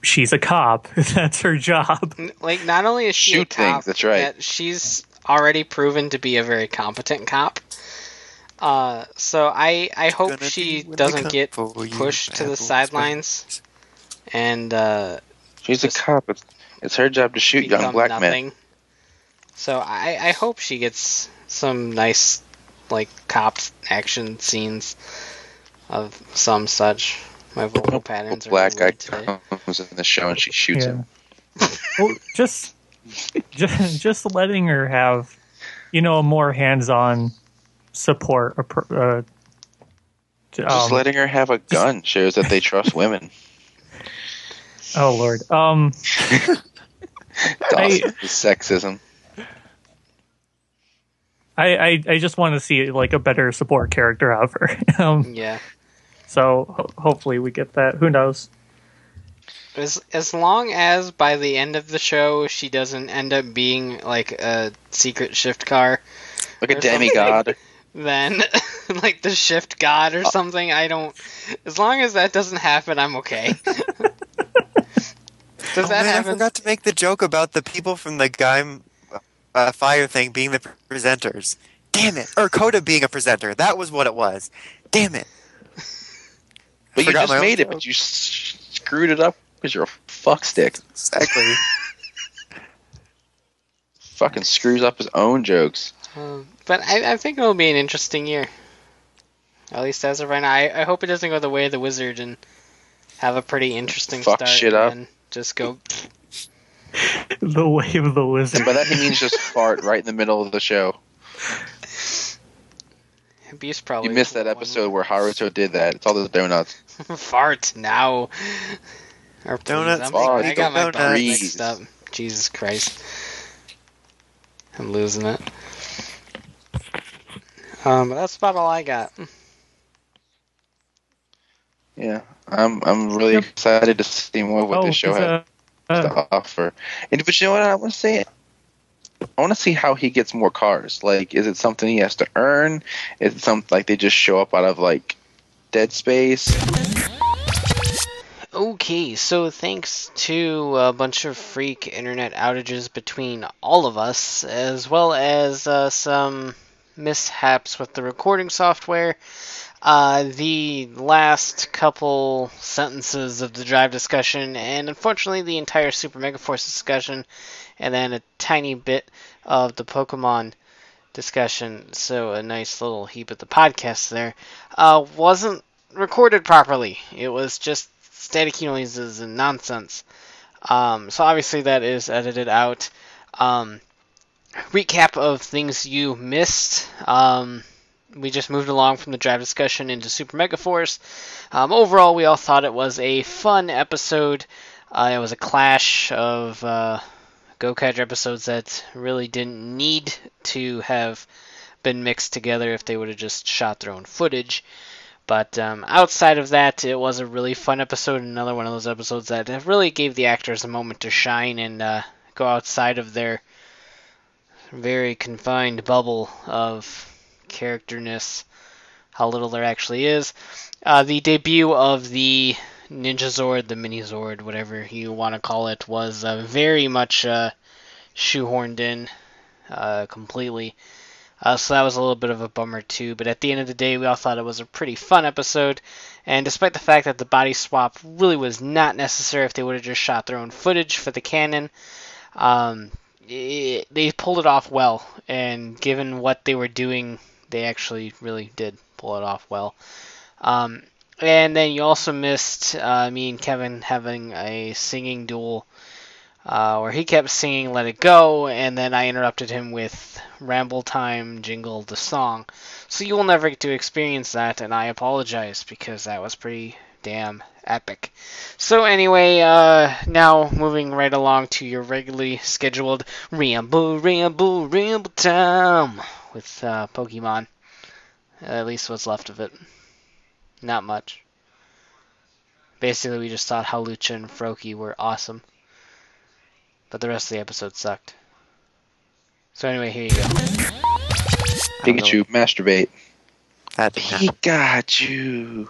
she's a cop. (laughs) That's her job. Like, not only is she a Shoot cop, things, that's right. that she's already proven to be a very competent cop. Uh, so I I hope she do when I doesn't get pushed to the apples, sidelines and uh, She's a cop. It's, it's her job to shoot young become black men. So I I hope she gets some nice like cop action scenes of some such. My vocal patterns A are black guy today. comes in the show and she shoots Yeah. him. (laughs) well, just, just just letting her have, you know, a more hands-on support. Uh, to, Just um, letting her have a gun shows that they (laughs) trust women. oh lord. Um, (laughs) Dawson, sexism. I, I I just want to see like a better support character out of her. um, Yeah. So ho- hopefully we get that. Who knows? As as long as by the end of the show she doesn't end up being like a secret shift car, Like a Or something. demigod. then (laughs) like the shift god or something, I don't. As long as that doesn't happen, I'm okay. (laughs) Does Oh, that man, I forgot to make the joke about the people from the Guy uh, Fire thing being the presenters. Damn it! Or Kouta being a presenter. That was what it was. Damn it! But you just my own made it, joke. but you screwed it up because you're a fuck stick. Exactly. (laughs) Fucking screws up his own jokes. Um, but I, I think it'll be an interesting year. At least as of right now. I, I hope it doesn't go the way of the wizard and have a pretty interesting Fuck start shit up. then just go. (laughs) The way of the wizard. And by that he means just (laughs) fart right in the middle of the show. Beast probably. You missed that one. episode where Haruto did that. It's all those donuts. (laughs) Fart now. Or Donuts I'm, I got my legal buttons donuts. mixed up. Jesus Christ. I'm losing it. Um, but that's about all I got. Yeah, I'm I'm really Yep. excited to see more of what oh, this show has uh, uh, to offer. And but you know what I want to say? I want to see how he gets more cars. Like, is it something he has to earn? Is it something like they just show up out of like dead space? Okay, so thanks to a bunch of freak internet outages between all of us, as well as uh, some mishaps with the recording software, uh, the last couple sentences of the drive discussion, and unfortunately the entire Super Mega Force discussion, and then a tiny bit of the Pokemon discussion, so a nice little heap of the podcast there, uh, wasn't recorded properly. It was just staticky noises and nonsense. Um, so obviously that is edited out. Um, recap of things you missed. Um, we just moved along from the drive discussion into Super Mega Force. Um, overall, we all thought it was a fun episode. Uh, it was a clash of uh, Gokaiger episodes that really didn't need to have been mixed together if they would have just shot their own footage. But um, outside of that, it was a really fun episode. Another one of those episodes that really gave the actors a moment to shine and uh, go outside of their very confined bubble of characterness, how little there actually is. Uh, the debut of the Ninja Zord, the Mini Zord, whatever you want to call it, was uh, very much uh, shoehorned in uh, completely. Uh, so that was a little bit of a bummer too. But at the end of the day, we all thought it was a pretty fun episode. And despite the fact that the body swap really was not necessary if they would have just shot their own footage for the canon, um, it, they pulled it off well. And given what they were doing, they actually really did pull it off well. Um, and then you also missed uh, me and Kevin having a singing duel uh, where he kept singing Let It Go, and then I interrupted him with Ramble Time Jingle the song. So you will never get to experience that, and I apologize because that was pretty damn epic. So anyway, uh, now moving right along to your regularly scheduled Ramble, Ramble, Ramble Time with uh, Pokemon. At least what's left of it. Not much. basically we just thought Hawlucha and Froakie were awesome, but the rest of the episode sucked. So anyway, here you go. Um, I know. Pikachu, masturbate. That didn't happen. Pikachu.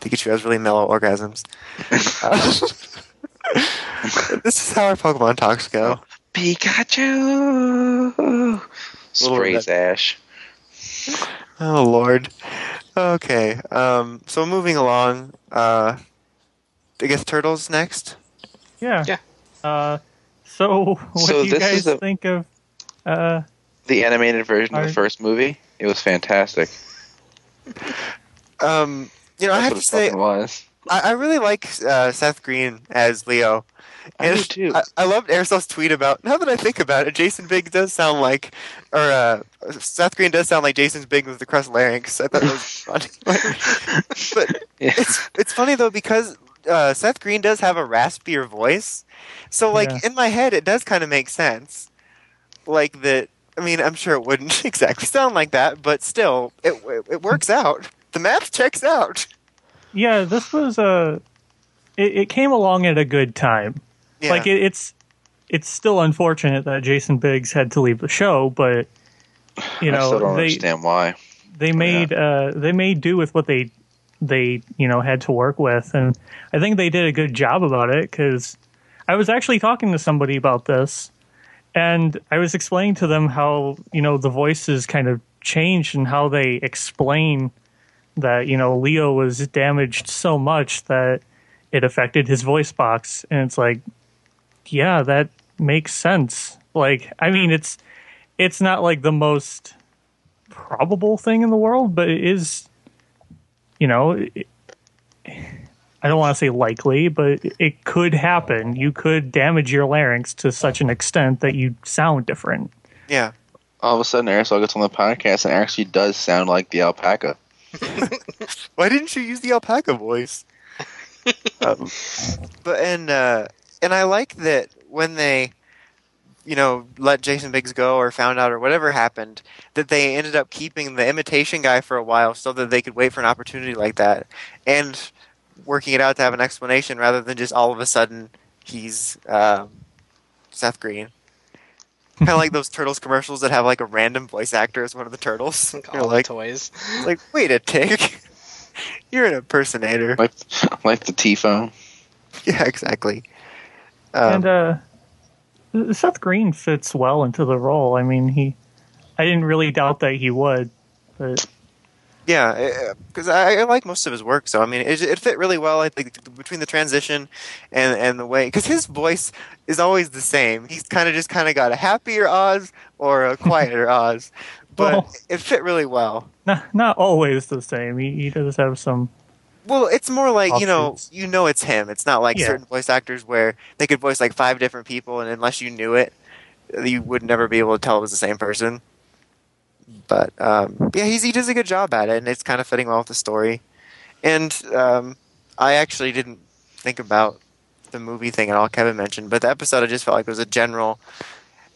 Pikachu has really mellow orgasms. (laughs) this is how our Pokemon talks go. Pikachu. Sprays. Ash. Oh lord. Okay. Um. So moving along. Uh. I guess turtles next. Yeah. Yeah. Uh, so (laughs) what So do you this guys is a- think of? Uh, The animated version of the first movie. It was fantastic. Um. You know, I have to say, was. I, I really like uh, Seth Green as Leo. I do too. I, I loved Aristo's tweet about. Now that I think about it, Jason Biggs does sound like, or uh, Seth Green does sound like Jason Biggs with the crust larynx. I thought that was (laughs) funny. (laughs) but Yeah. it's it's funny though because uh, Seth Green does have a raspier voice, so like Yeah. in my head it does kind of make sense. Like that. I mean, I'm sure it wouldn't (laughs) exactly sound like that, but still, it it, it works out. The math checks out. Yeah, this was a. It, it came along at a good time. Yeah. Like it, it's, it's still unfortunate that Jason Biggs had to leave the show, but you know they understand why. they made uh they made do with what they they you know had to work with, and I think they did a good job about it because I was actually talking to somebody about this, and I was explaining to them how you know the voices kind of changed and how they explain that you know Leo was damaged so much that it affected his voice box, and it's like, yeah, that makes sense. Like, I mean, it's it's not like the most probable thing in the world, but it is, you know, it, I don't want to say likely, but it could happen. You could damage your larynx to such an extent that you sound different. yeah. All of a sudden, Aristotle gets on the podcast and actually does sound like the alpaca. (laughs) Why didn't you use the alpaca voice? um, but and uh, and I like that when they, you know, let Jason Biggs go or found out or whatever happened, that they ended up keeping the imitation guy for a while so that they could wait for an opportunity like that and working it out to have an explanation rather than just all of a sudden he's um, Seth Green. Kind of like those turtles commercials that have like a random voice actor as one of the turtles. Like You're all like, the toys. like, wait a tick. (laughs) You're an impersonator. Like, like the T phone. Yeah, exactly. Um, and uh, Seth Green fits well into the role. I mean, he, I didn't really doubt that he would, but yeah, eh, eh, because I, I like most of his work. So I mean, it, it fit really well. I think between the transition and and the way, because his voice is always the same. He's kind of just kind of got a happier Oz or a quieter (laughs) Oz, but Well- it fit really well. not not always the same. He, he does have some. Well, it's more like you know, you know, it's him. It's not like Yeah. certain voice actors where they could voice like five different people, and unless you knew it, you would never be able to tell it was the same person. But um, yeah, he's, he does a good job at it, and it's kind of fitting well with the story. And um, I actually didn't think about the movie thing at all. Kevin mentioned, but the episode I just felt like it was a general.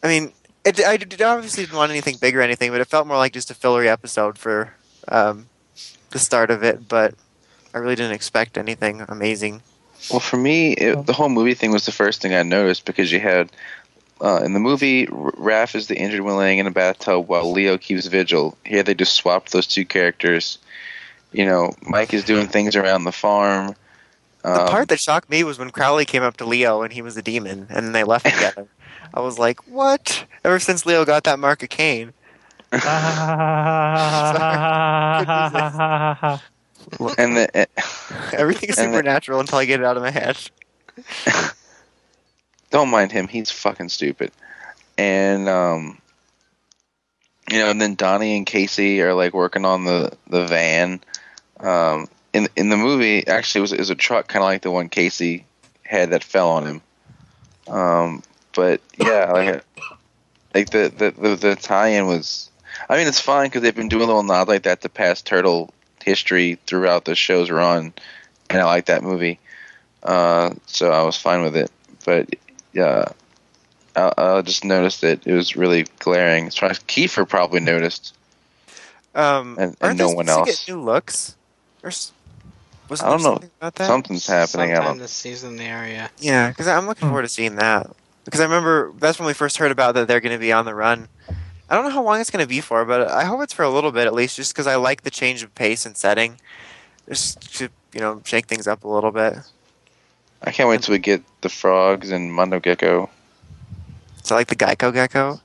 I mean, it, I did, obviously didn't want anything big or anything, but it felt more like just a fillery episode for um, the start of it. But I really didn't expect anything amazing. Well, for me, it, the whole movie thing was the first thing I noticed because you had uh, in the movie, R- Raph is the injured one laying in a bathtub while Leo keeps vigil. Here, they just swapped those two characters. You know, Mike is doing things around the farm. The Um, part that shocked me was when Crowley came up to Leo and he was a demon, and then they left (laughs) together. I was like, "What?" Ever since Leo got that mark of Cain, (laughs) and the, eh, (laughs) everything is And the- supernatural until I get it out of my head. Don't mind him; he's fucking stupid. And um, you know, and then Donnie and Casey are like working on the the van. Um, in in the movie, actually, it was it was a truck kind of like the one Casey had that fell on him. Um, but yeah, like like the the the, the tie-in was. I mean, it's fine because they've been doing little nods like that to past turtle history throughout the show's run, and I like that movie. Uh, so I was fine with it. But yeah, I, I just noticed it. it was really glaring. As far as Kiefer probably noticed. Um, And- and aren't no they one to else. Get new looks. Or Wasn't I don't know. something about that? Something's happening. I don't. this season they are, yeah. Yeah, because I'm looking Hmm. forward to seeing that. Because I remember that's when we first heard about that they're going to be on the run. I don't know how long it's going to be for, but I hope it's for a little bit at least, just because I like the change of pace and setting, just to you know shake things up a little bit. I can't wait till we get the frogs and Mondo Gecko. So I like the Geico Gecko.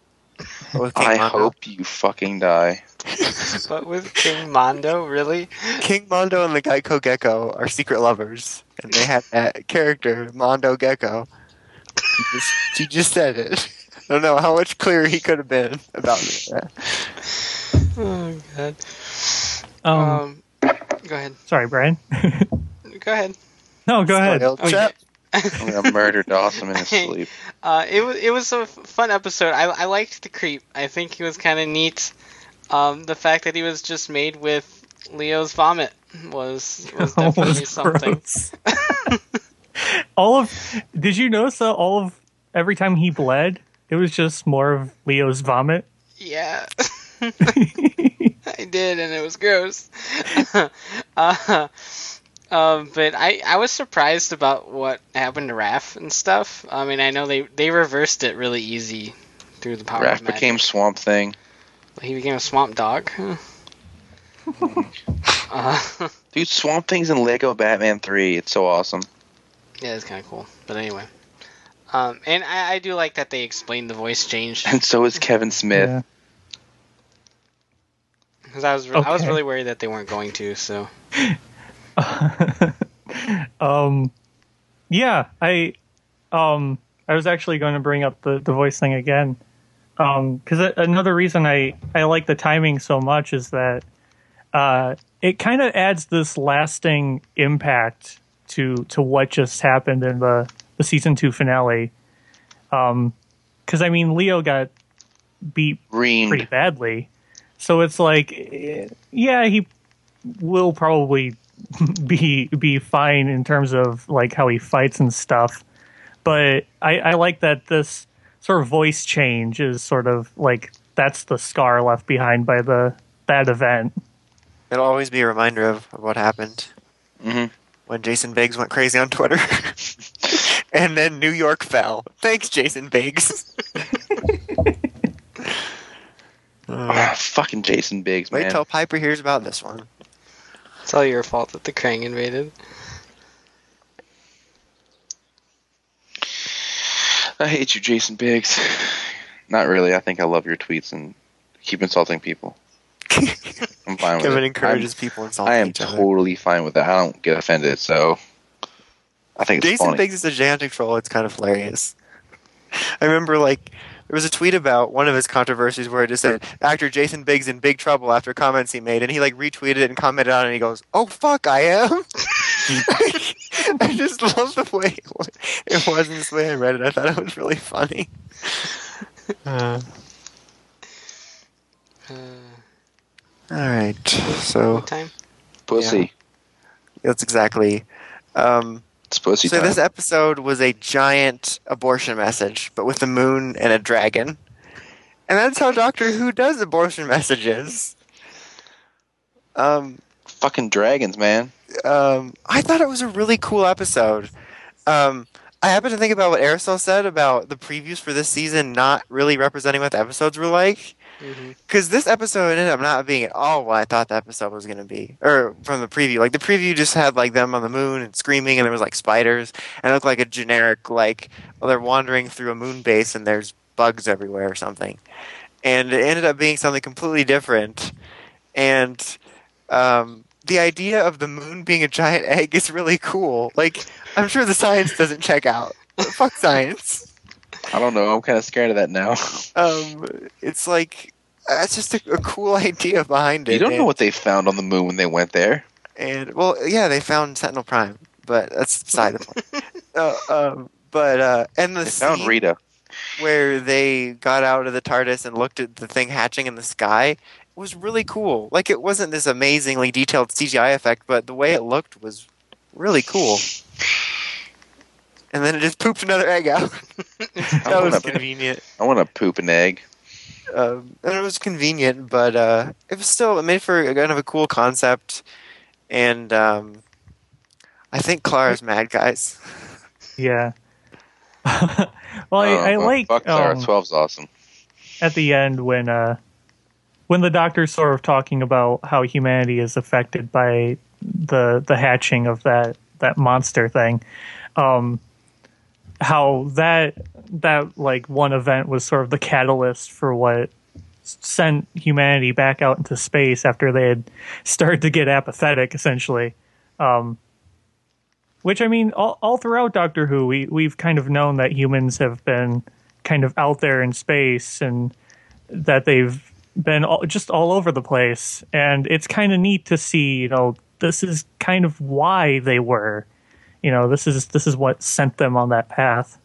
I Mondo. hope you fucking die. (laughs) But with King Mondo, really? King Mondo and the Geico Gecko are secret lovers, and they have that character Mondo Gecko. He just, he just said it. I don't know how much clearer he could have been about that. Oh god. Um, Um, go ahead. sorry, Brian. (laughs) Go ahead. No, go ahead. Spoiled Oh, chap. (laughs) I'm gonna murder Dawson in his (laughs) sleep. Uh, it was it was a f- fun episode. I I liked the creep. I think he was kind of neat. Um, the fact that he was just made with Leo's vomit was was (laughs) definitely was something. all of did you notice that all of every time he bled, it was just more of Leo's vomit. Yeah. I did, and it was gross. uh, um, but I, I was surprised about what happened to Raph and stuff. I mean, I know they, they reversed it really easy through the power Raph of magic. became Swamp Thing. He became a swamp dog. Uh, (laughs) (laughs) Dude, Swamp Thing's in Lego Batman 3. It's so awesome. yeah, it's kind of cool. But anyway. Um, and I, I do like that they explained the voice change. And so is Kevin Smith. Yeah. Because I was, re- I was really worried that they weren't going to, so. (laughs) (laughs) um, yeah, I, um, I was actually going to bring up the, the voice thing again. Um, because another reason I, I like the timing so much is that, uh, it kind of adds this lasting impact to, to what just happened in the, the season two finale. Um, cause I mean, Leo got beat Reen. pretty badly. So it's like, yeah, he will probably (laughs) be be fine in terms of like how he fights and stuff. But I, I like that this sort of voice change is sort of like that's the scar left behind by the that event. It'll always be a reminder of, of what happened hmm when Jason Biggs went crazy on Twitter. (laughs) and then New York fell. Thanks, Jason Biggs. Uh, (laughs) Ah, fucking Jason Biggs, wait man. till Piper hears about this one. It's all your fault that the Krang invaded. I hate you, Jason Biggs. (sighs) Not really. I think I love your tweets and keep insulting people. (laughs) I'm fine with Kevin it. encourages people I'm, insulting I am each other. totally fine with that. I don't get offended, so I think it's Jason funny. Biggs is a gigantic troll. It's kind of hilarious. (laughs) I remember like there was a tweet about one of his controversies where it just said actor Jason Biggs in big trouble after comments he made, and he like retweeted it and commented on it, and he goes, "Oh fuck, I am." (laughs) I just love the way it was, it was in this way I read it. I thought it was really funny. Uh, Uh, all right, so time? Pussy. that's exactly. Um, It's pussy So time. this episode was a giant abortion message, but with the moon and a dragon. And that's how Doctor Who does abortion messages. Um, Fucking dragons, man. um, I thought it was a really cool episode. Um, I happen to think about what Aerosol said about the previews for this season not really representing what the episodes were like. Because this episode ended up not being at all what I thought the episode was going to be. Or from the preview. Like, the preview just had, like, them on the moon and screaming, and there was, like, spiders. And it looked like a generic, like, well, they're wandering through a moon base and there's bugs everywhere or something. And it ended up being something completely different. And um, the idea of the moon being a giant egg is really cool. Like, I'm sure the science doesn't check out. Fuck science. I don't know. I'm kind of scared of that now. (laughs) Um, it's like that's just a, a cool (laughs) idea behind it. you don't and, know what they found on the moon when they went there. And well, yeah, they found Sentinel Prime, but that's beside the point. (laughs) uh, um, but uh, and the They found Rita. where they got out of the TARDIS and looked at the thing hatching in the sky was really cool. Like it wasn't this amazingly detailed CGI effect, but the way it looked was really cool. And then it just pooped another egg out. (laughs) that was convenient. I want to poop an egg. um, and it was convenient, but uh, it was still it made for a kind of a cool concept, and um, I think Clara's mad, guys. Yeah. (laughs) well, I, I Oh, like Fuck Clara um, 12's awesome. at the end when uh when the doctor's sort of talking about how humanity is affected by the the hatching of that that monster thing um how that that like one event was sort of the catalyst for what sent humanity back out into space after they had started to get apathetic essentially. Um which i mean all, all throughout doctor who we we've kind of known that humans have been kind of out there in space and that they've been all, just all over the place. And it's kind of neat to see you know this is kind of why they were you know this is this is what sent them on that path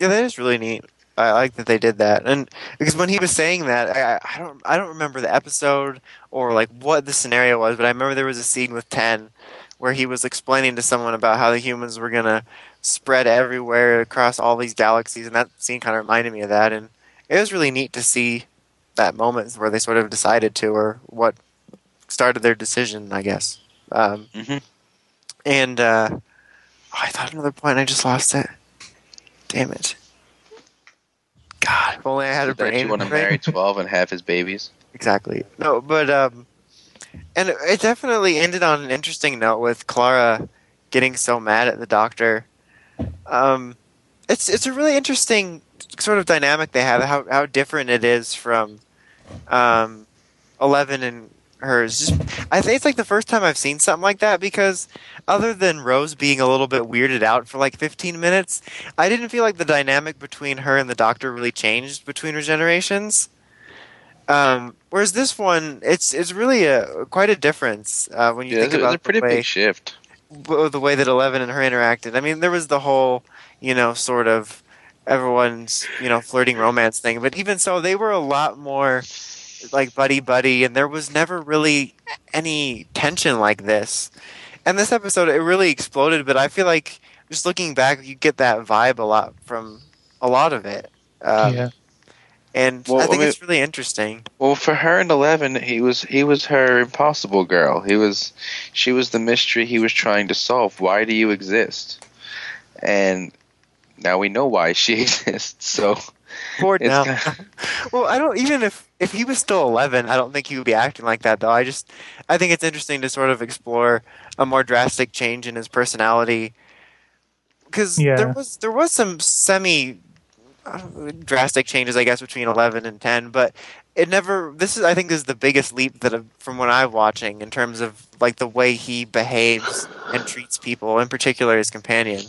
Yeah, that is really neat. I like that they did that, and because when he was saying that, I, I- I don't, I don't remember the episode or like what the scenario was, but I remember there was a scene with Ten where he was explaining to someone about how the humans were gonna spread everywhere across all these galaxies, and that scene kind of reminded me of that, and it was really neat to see that moment where they sort of decided to, or what started their decision, I guess. Um, Mhm. And uh, oh, I thought another point, I just lost it. Damn it. God, if only I had a brain. you want to marry (laughs) 12 and have his babies? Exactly. No, but um, and it definitely ended on an interesting note with Clara getting so mad at the doctor. Um, it's it's a really interesting sort of dynamic they have. How how different it is from um, Eleven and hers. Just I think it's like the first time I've seen something like that because other than Rose being a little bit weirded out for like 15 minutes, I didn't feel like the dynamic between her and the doctor really changed between regenerations. Um, whereas this one, it's it's really a quite a difference uh, when you Yeah, think about it's a pretty the way, big shift. the way that Eleven and her interacted. I mean, there was the whole, you know, sort of everyone's, you know, flirting romance thing. But even so, they were a lot more like buddy buddy, and there was never really any tension like this. And this episode, it really exploded. But I feel like just looking back, you get that vibe a lot from a lot of it. Um, yeah And Well, I think I mean- it's really interesting. Well, for her and Eleven, he was he was her impossible girl. He was she was the mystery he was trying to solve. Why do you exist? And now we know why she (laughs) exists. So Bored now. kinda- (laughs) Well, I don't even if if he was still eleven, I don't think he would be acting like that though. I just I think it's interesting to sort of explore a more drastic change in his personality because Yeah. there was there was some semi uh, drastic changes, I guess, between eleven and ten, but it never. This is I think this is the biggest leap that I've, from what I'm watching in terms of like the way he behaves and treats people, in particular his companion.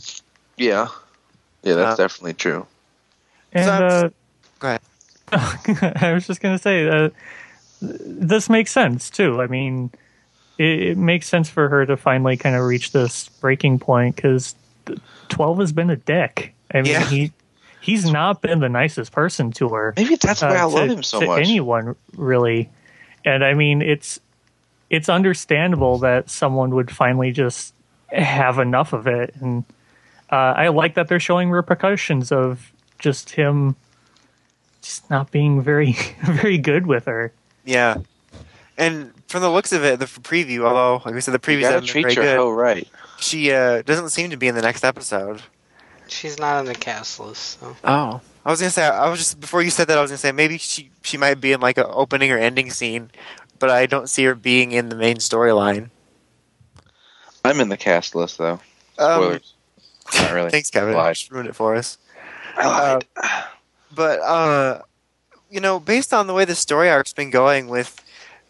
yeah, yeah, that's Uh, definitely true. And So uh Go ahead. (laughs) I was just going to say uh, this makes sense too. I mean, it, it makes sense for her to finally kind of reach this breaking point because twelve has been a dick. I mean, Yeah. he he's not been the nicest person to her. Maybe that's why I uh, love to- him so to much. anyone really. And I mean, it's it's understandable that someone would finally just have enough of it, and uh, I like that they're showing repercussions of just him just not being very (laughs) very good with her. Yeah, and from the looks of it, the preview, although like we said, the you previews gotta haven't been very good. hoe right. She uh, doesn't seem to be in the next episode. She's not on the cast list, so. Oh, I was gonna say I was just before you said that I was gonna say maybe she she might be in like an opening or ending scene, but I don't see her being in the main storyline. I'm in the cast list though. Um, Spoilers. Not really. (laughs) Thanks, Kevin. Lied. Just ruined it for us. I lied. But uh, you know, based on the way the story arc's been going with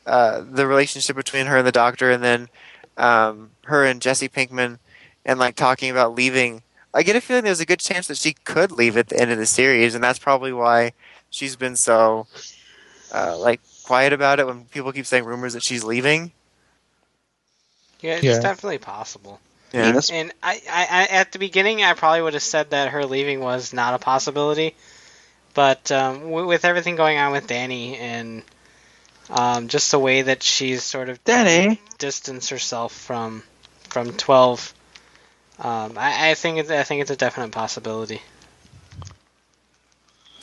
uh, the relationship between her and the Doctor, and then um, her and Jesse Pinkman, and like talking about leaving, I get a feeling there's a good chance that she could leave at the end of the series, and that's probably why she's been so uh, like quiet about it when people keep saying rumors that she's leaving. Yeah, it's Yeah. definitely possible. I mean, Yeah, that's- And I, I, I, at the beginning, I probably would have said that her leaving was not a possibility. But um, w- with everything going on with Danny and um, just the way that she's sort of Danny. distanced herself from from twelve, um, I, I think it's, I think it's a definite possibility.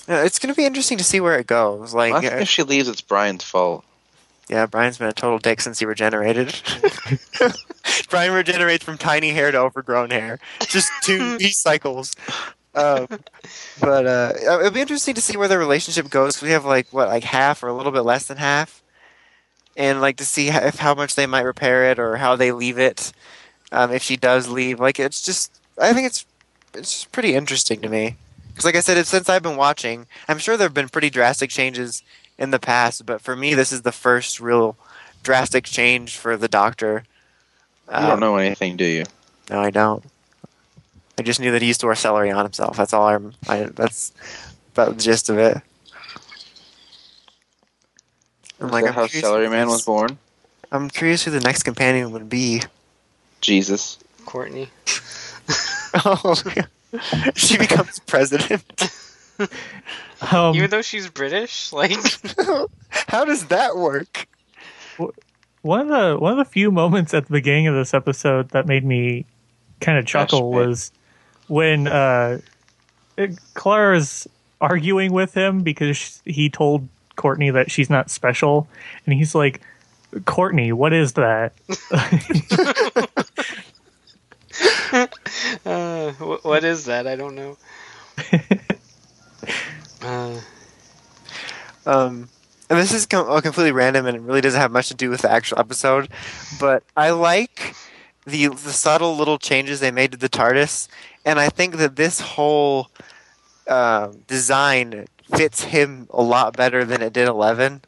Yeah, it's going to be interesting to see where it goes. Like, I think uh, if she leaves, it's Brian's fault. Yeah, Brian's been a total dick since he regenerated. (laughs) Brian regenerates from tiny hair to overgrown hair. Just two (laughs) cycles. Um, but uh, it'll be interesting to see where the relationship goes. We have like what, like half or a little bit less than half, and like to see how, if how much they might repair it or how they leave it. Um, if she does leave, like it's just, I think it's it's pretty interesting to me. Because like I said, since I've been watching. I'm sure there have been pretty drastic changes in the past, but for me, this is the first real drastic change for the Doctor. You Um, don't know anything, do you? No, I don't. I just knew that he used to wear celery on himself. That's all I'm. I, that's about the gist of it. I'm Is like, that I'm how Celery Man was born? I'm curious who the next companion would be. Jesus. Courtney. (laughs) Oh, (laughs) she becomes president. (laughs) Um, Even though she's British, like (laughs) How does that work? one of the one of the few moments at the beginning of this episode that made me kind of chuckle Flashback. was when uh, Clara's arguing with him because he told Courtney that she's not special, and he's like, "Courtney, what is that?" (laughs) (laughs) uh, what is that? I don't know. Uh, Um, and this is com- uh, completely random and it really doesn't have much to do with the actual episode, but I like the the subtle little changes they made to the TARDIS, and I think that this whole um, design fits him a lot better than it did Eleven.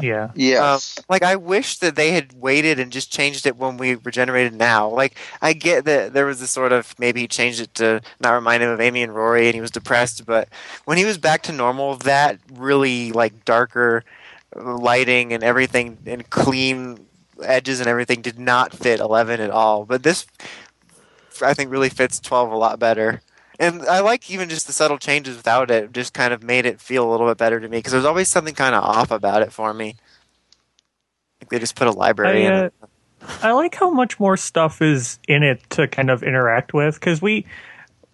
Yeah, Yes. Um, like I wish that they had waited and just changed it when we regenerated now. Like I get that there was this sort of maybe he changed it to not remind him of Amy and Rory and he was depressed, but when he was back to normal, that really like darker lighting and everything and clean edges and everything did not fit 11 at all. But this I think really fits 12 a lot better. And I like even just the subtle changes without it, just kind of made it feel a little bit better to me because there's always something kind of off about it for me. Like they just put a library I, in uh, it. I like how much more stuff is in it to kind of interact with because we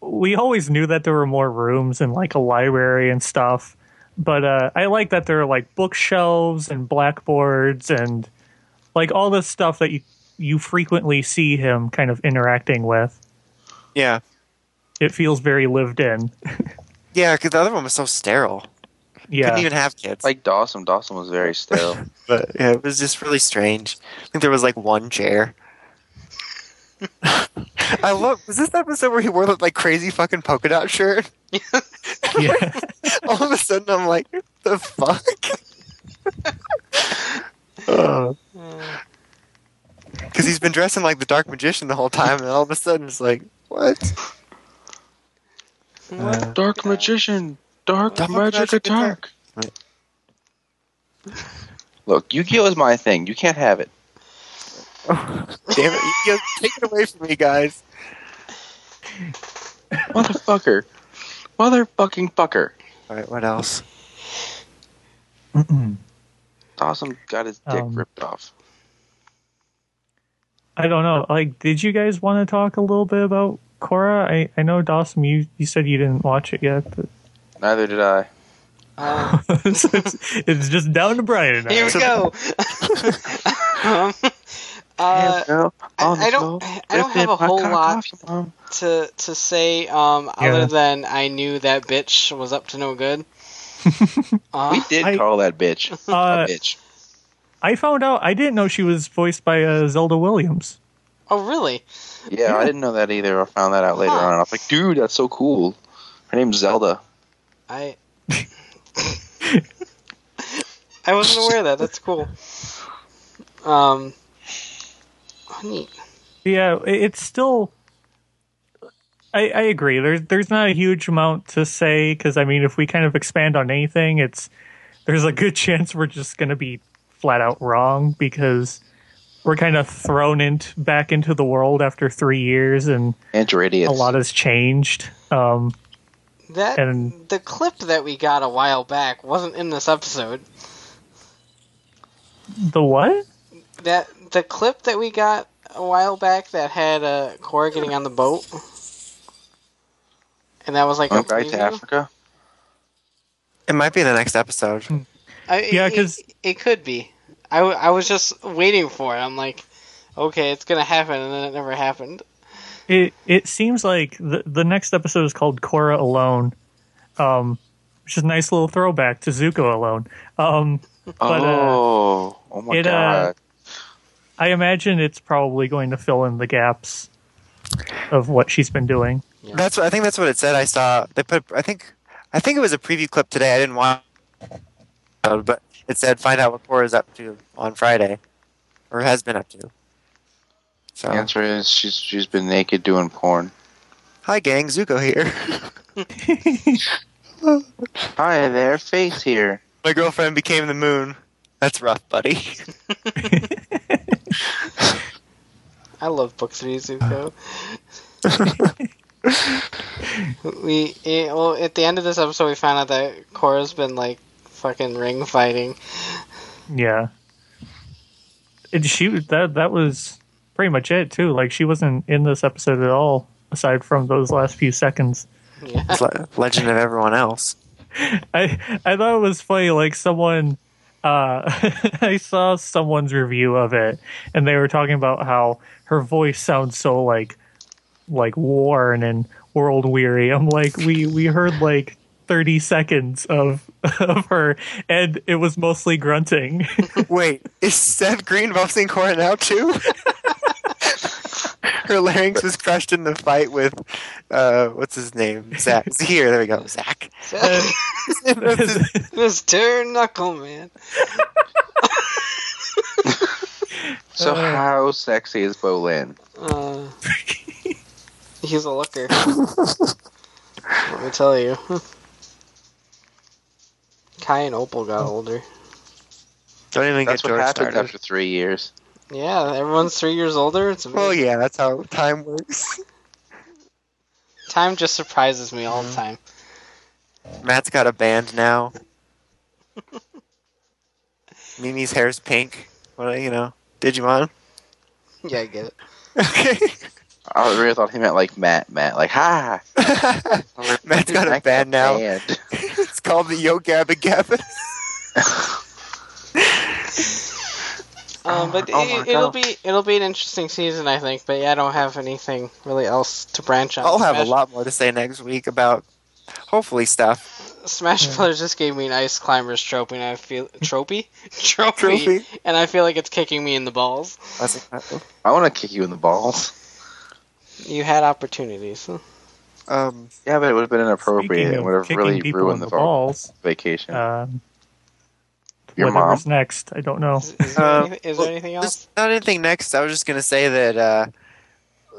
we always knew that there were more rooms and like a library and stuff, but uh, I like that there are like bookshelves and blackboards and like all this stuff that you you frequently see him kind of interacting with. Yeah. It feels very lived in. Yeah, because the other one was so sterile. Yeah, Couldn't even have kids. like Dawson. Dawson was very sterile. (laughs) but yeah, it was just really strange. I think there was like one chair. (laughs) I love. Was this the episode where he wore that like crazy fucking polka dot shirt? (laughs) yeah. All of a sudden, I'm like, the fuck. Uh. Because he's been dressing like the Dark Magician the whole time, and all of a sudden, it's like, what? Uh, Dark magician. Dark, Dark magic, magic attack. attack. (laughs) Look, Yu-Gi-Oh is my thing. You can't have it. (laughs) Damn it! You take it away from me, guys. Motherfucker. Motherfucking fucker. All right, what else? Awesome, got his dick Um, ripped off. I don't know. Like, did you guys want to talk a little bit about Korra? I, I know Dawson, you, you said you didn't watch it yet, but Neither did I. uh, so it's, it's just down to Brian and I. here we go. (laughs) (laughs) um, uh, I- I don't- I don't have a whole lot. to to say um, Yeah. other than I knew that bitch was up to no good. (laughs) uh, We did I- call that bitch Uh, a bitch. I found out I didn't know she was voiced by uh, Zelda Williams. oh really? Yeah, yeah. I didn't know that either. I found that out later Huh. on. I was like, dude, that's so cool. Her name's Zelda. I I wasn't aware of that. That's cool. Um, oh, neat. Yeah, it's still. I, I agree. There's there's not a huge amount to say because I mean, if we kind of expand on anything, it's there's a good (laughs) chance we're just going to be flat out wrong because we're kind of thrown into back into the world after three years and And you're idiots. a lot has changed. Um, That And- the clip that we got a while back wasn't in this episode. the what? That the clip that we got a while back that had uh, Korra getting on the boat, and that was like a Went right to? Africa. It might be the next episode. I, Yeah, 'cause- it, it could be. I, w- I was just waiting for it. I'm like, okay, it's gonna happen, and then it never happened. It it seems like the the next episode is called Korra Alone, um, which is a nice little throwback to Zuko Alone. Um, But, uh, oh, oh my it, uh, god! I imagine it's probably going to fill in the gaps of what she's been doing. That's what I think. That's what it said. I saw they put. I think. I think it was a preview clip today. I didn't watch, uh, but it said find out what Korra is up to on Friday, or has been up to. So the answer is she's she's been naked doing porn. hi gang, Zuko here. (laughs) Hi there, face here. My girlfriend became the moon. That's rough, buddy. (laughs) I love Book Three Zuko. (laughs) we eh, well at the end of this episode we found out that Korra's been like fucking ring fighting. Yeah. And she that that was pretty much it too. Like she wasn't in this episode at all, aside from those last few seconds. Yeah. It's le- legend of everyone else. I I thought it was funny. Like someone, uh, (laughs) I saw someone's review of it, and they were talking about how her voice sounds so like like worn and world weary. I'm like, we we heard like 30 seconds of (laughs) of her, and it was mostly grunting. (laughs) Wait, is Seth Green voicing Korra now too? (laughs) Her larynx was crushed in the fight with, uh, what's his name? Zach. Here, there we go, Zach. Mr. Knuckleman. So Uh. how sexy is Bolin? Uh, he's a looker. Let me tell you. Kai and Opal got hmm. older. Don't even That's get what George happens started. after three years. Yeah, everyone's three years older. It's amazing. Well, yeah, that's how time works. (laughs) Time just surprises me all the mm-hmm. time. Matt's got a band now. (laughs) Mimi's hair's pink. What you know? Digimon. Yeah, I get it. Okay. I really thought he meant like Matt, Matt, like ha. (laughs) Matt's got a band now. Band. It's called the Yo Gabba Gabba. (laughs) Um, but Oh it, it'll be it'll be an interesting season, I think. But yeah, I don't have anything really else to branch on. I'll have a lot more to say next week about hopefully stuff. Smash Brothers just gave me an ice climbers trophy, and I feel trophy, (laughs) trophy, Trophy. and I feel like it's kicking me in the balls. I want to kick you in the balls. You had opportunities. Um, Yeah, but it would have been inappropriate. Speaking It would have really ruined in the, the balls, vacation. um, Your whatever's mom? next, I don't know. Is, is there, Um, anything, is well, there anything else? There's not anything next. I was just gonna say that uh,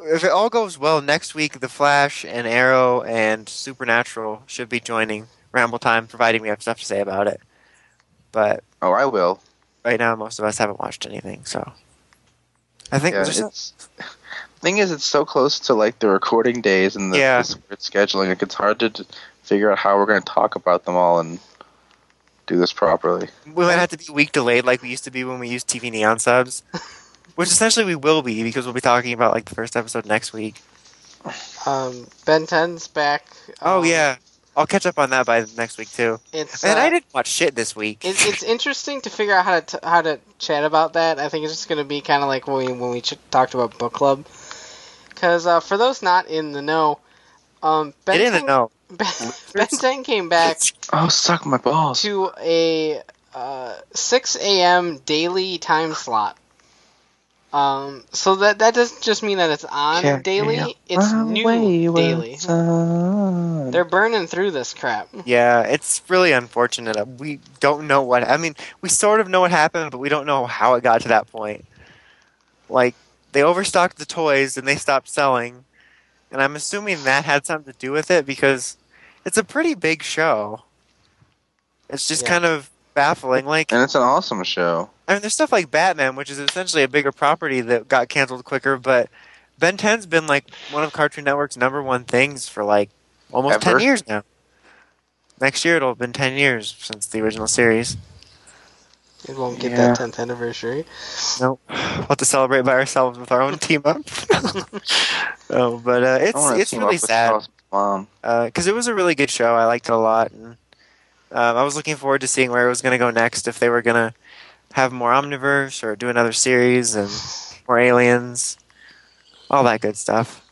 if it all goes well next week, the Flash and Arrow and Supernatural should be joining Ramble Time, providing we have stuff to say about it. But oh, I will. right now, most of us haven't watched anything, so I think Yeah, there's it's, thing is, it's so close to like the recording days and the, Yeah. the weird scheduling. Like, it's hard to t- figure out how we're going to talk about them all and do this properly. we might have to be week delayed like we used to be when we used TV-Nihon subs, (laughs) which essentially we will be because we'll be talking about like the first episode next week. Um, Ben 10's back. Oh Um, yeah, I'll catch up on that by next week too. It's And uh, I didn't watch shit this week. It's, it's interesting to figure out how to t- how to chat about that. I think it's just going to be kind of like when we when we ch- talked about book club. Because uh, for those not in the know, um, Ben Get in the 10 know. (laughs) Ben, ben 10 came back Oh, suck my balls! to a uh, 6 a.m. daily time slot. Um, so that that doesn't just mean that it's on Can't daily; help it's my new daily. They're burning through this crap. Yeah, it's really unfortunate. Uh, We don't know what. I mean, we sort of know what happened, but we don't know how it got to that point. Like they overstocked the toys and they stopped selling, and I'm assuming that had something to do with it because it's a pretty big show. It's just Yeah. kind of baffling. Like and it's an awesome show. I mean, there's stuff like Batman, which is essentially a bigger property that got canceled quicker, but Ben 10's been like one of Cartoon Network's number one things for like almost Ever? 10 years now. Next year it'll have been 10 years since the original series. It won't get Yeah. that 10th anniversary. Nope. We'll have to celebrate by ourselves with our own team up. (laughs) oh, but uh, it's it's really sad Charles' Mom. because it was a really good show. I liked it a lot, and um, I was looking forward to seeing where it was going to go next. If they were going to have more Omniverse or do another series and more aliens, all that good stuff.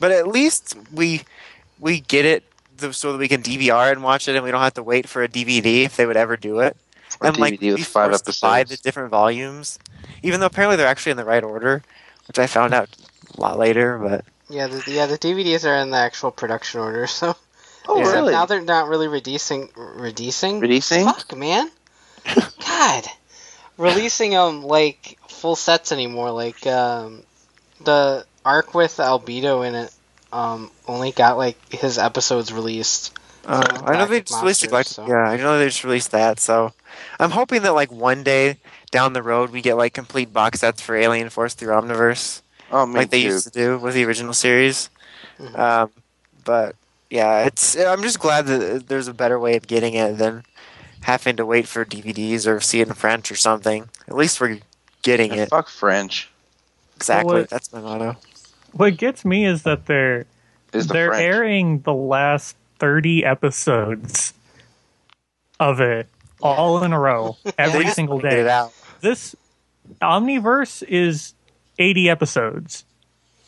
But at least we we get it so that we can DVR and watch it, and we don't have to wait for a DVD if they would ever do it. A and like with be five forced to buy the different volumes, even though apparently they're actually in the right order, which I found out a lot later. But Yeah, the, yeah, the DVDs are in the actual production order, (laughs) so. Oh, Except really? Now they're not really releasing. Releasing? Releasing? Fuck, man. (laughs) God. Releasing um like full sets anymore. Like um, the arc with Albedo in it um only got like his episodes released. Uh, I know they just released Monsters, Galactic. so- Yeah, I know they just released that. So I'm hoping that like one day down the road we get like complete box sets for Alien Force through Omniverse. Oh, like they too. used to do with the original series. Mhm. Um, but yeah, it's I'm just glad that there's a better way of getting it than having to wait for DVDs or see it in French or something. At least we're getting And it. fuck French. Exactly. Well, it- That's my motto. What gets me is that they're Is the they're French. airing the last 30 episodes of it all in a row (laughs) every single day. This Omniverse is 80 episodes.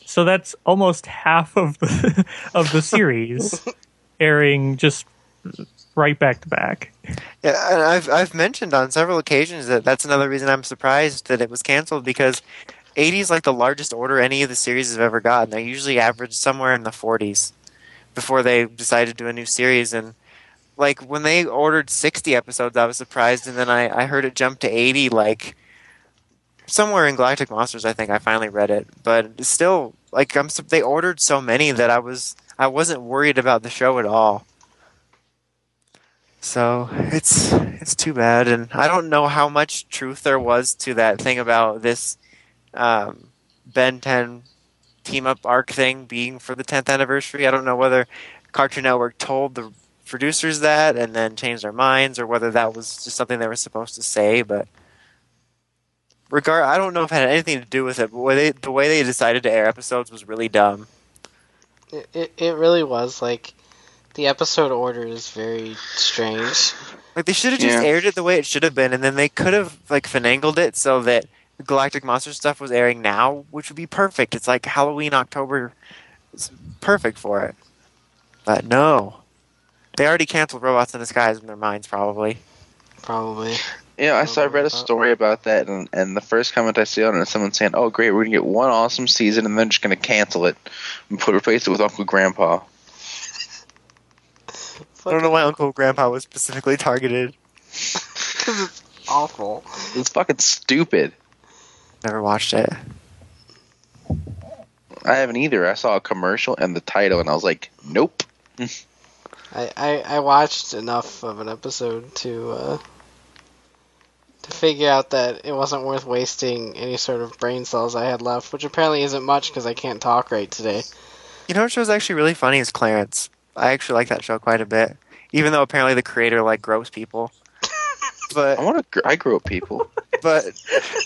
So that's almost half of the (laughs) of the series (laughs) airing just right back to back. Yeah, and I've I've mentioned on several occasions that that's another reason I'm surprised that it was canceled because 80 is like the largest order any of the series have ever gotten. They usually average somewhere in the 40s before they decided to do a new series. And like when they ordered 60 episodes, I was surprised, and then I I heard it jump to 80 like somewhere in Galactic Monsters. I think I finally read it, but still like I'm they ordered so many that I was I wasn't worried about the show at all. So it's it's too bad, and I don't know how much truth there was to that thing about this um, Ben 10 team up arc thing being for the 10th anniversary. I don't know whether Cartoon Network told the producers that and then changed their minds, or whether that was just something they were supposed to say. But regard, I don't know if it had anything to do with it. But way they, the way they decided to air episodes was really dumb. It, it it really was like the episode order is very strange. Like they should have just Yeah. aired it the way it should have been, and then they could have like finangled it so that Galactic Monster stuff was airing now, which would be perfect. It's like Halloween, October, it's perfect for it. But no, they already canceled Robots in Disguise in their minds, probably. Probably. Yeah, I saw. I read a story about that, and, and the first comment I see on it is someone saying, "Oh, great, we're gonna get one awesome season, and then just gonna cancel it and put replace it with Uncle Grandpa." I don't know why Uncle Grandpa was specifically targeted. (laughs) Because it's awful. It's fucking stupid. Never watched it. I haven't either. I saw a commercial and the title, and I was like, "Nope." I, I, I watched enough of an episode to uh, to figure out that it wasn't worth wasting any sort of brain cells I had left, which apparently isn't much because I can't talk right today. You know what show's actually really funny is Clarence. I actually like that show quite a bit, even though apparently the creator like gross people. But I want to. Gr- I grew up, people. (laughs) but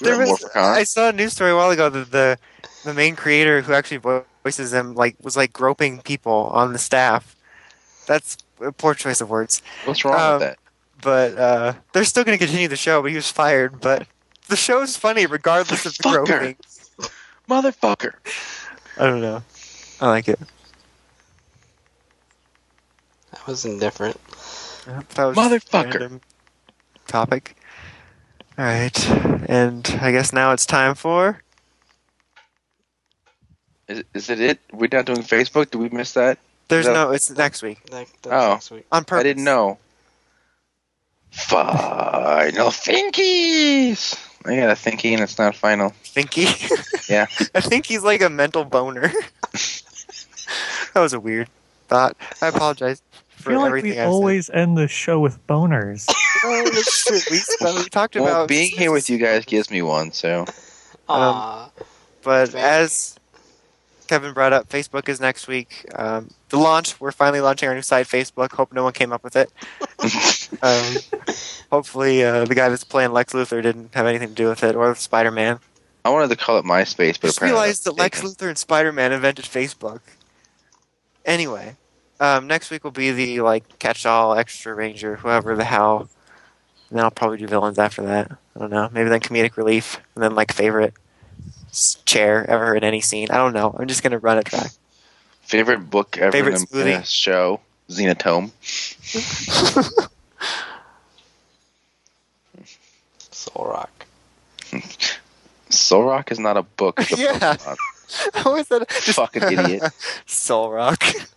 there was. I saw a news story a while ago that the the main creator who actually voices them like was like groping people on the staff. That's a poor choice of words. What's wrong Um, with that? But uh, they're still going to continue the show. But he was fired. But the show's funny regardless of the groping. Motherfucker. I don't know. I like it. That was indifferent. That was just a Motherfucker. Random Topic. All right, and I guess now it's time for. Is, is it it? We're not doing Facebook. Did we miss that? There's No. no. It's next week That, that's Oh. next week. on purpose. I didn't know. Final thinkies. I got a thinky and it's not final. Thinky. (laughs) Yeah. I think he's like a mental boner. (laughs) that was a weird thought. I apologize I for feel like everything we I always end the show with boners. (laughs) said. Oh, that's true. We, well, we talked Well, about being here with you guys gives me one. So (laughs) Aw. But Thank- as Kevin brought up, Facebook is next week. Um, the launch. We're finally launching our new site, Facebook. Hope no one came up with it. (laughs) Um, hopefully, uh, the guy that's playing Lex Luthor didn't have anything to do with it, or Spider Man. I wanted to call it MySpace, but just realized that Lex. Luthor and Spider Man invented Facebook. Anyway, um, next week will be the like catch all extra ranger, whoever the hell And then I'll probably do villains after that. I don't know. Maybe then comedic relief, and then like favorite chair ever in any scene. I don't know. I'm just gonna run a track. Favorite book ever Favorite in, smoothie? a show? Xenotome. (laughs) Solrock. (laughs) Solrock is not a book. It's a (laughs) Yeah. Pokemon. How is that? Just Fucking idiot. Solrock.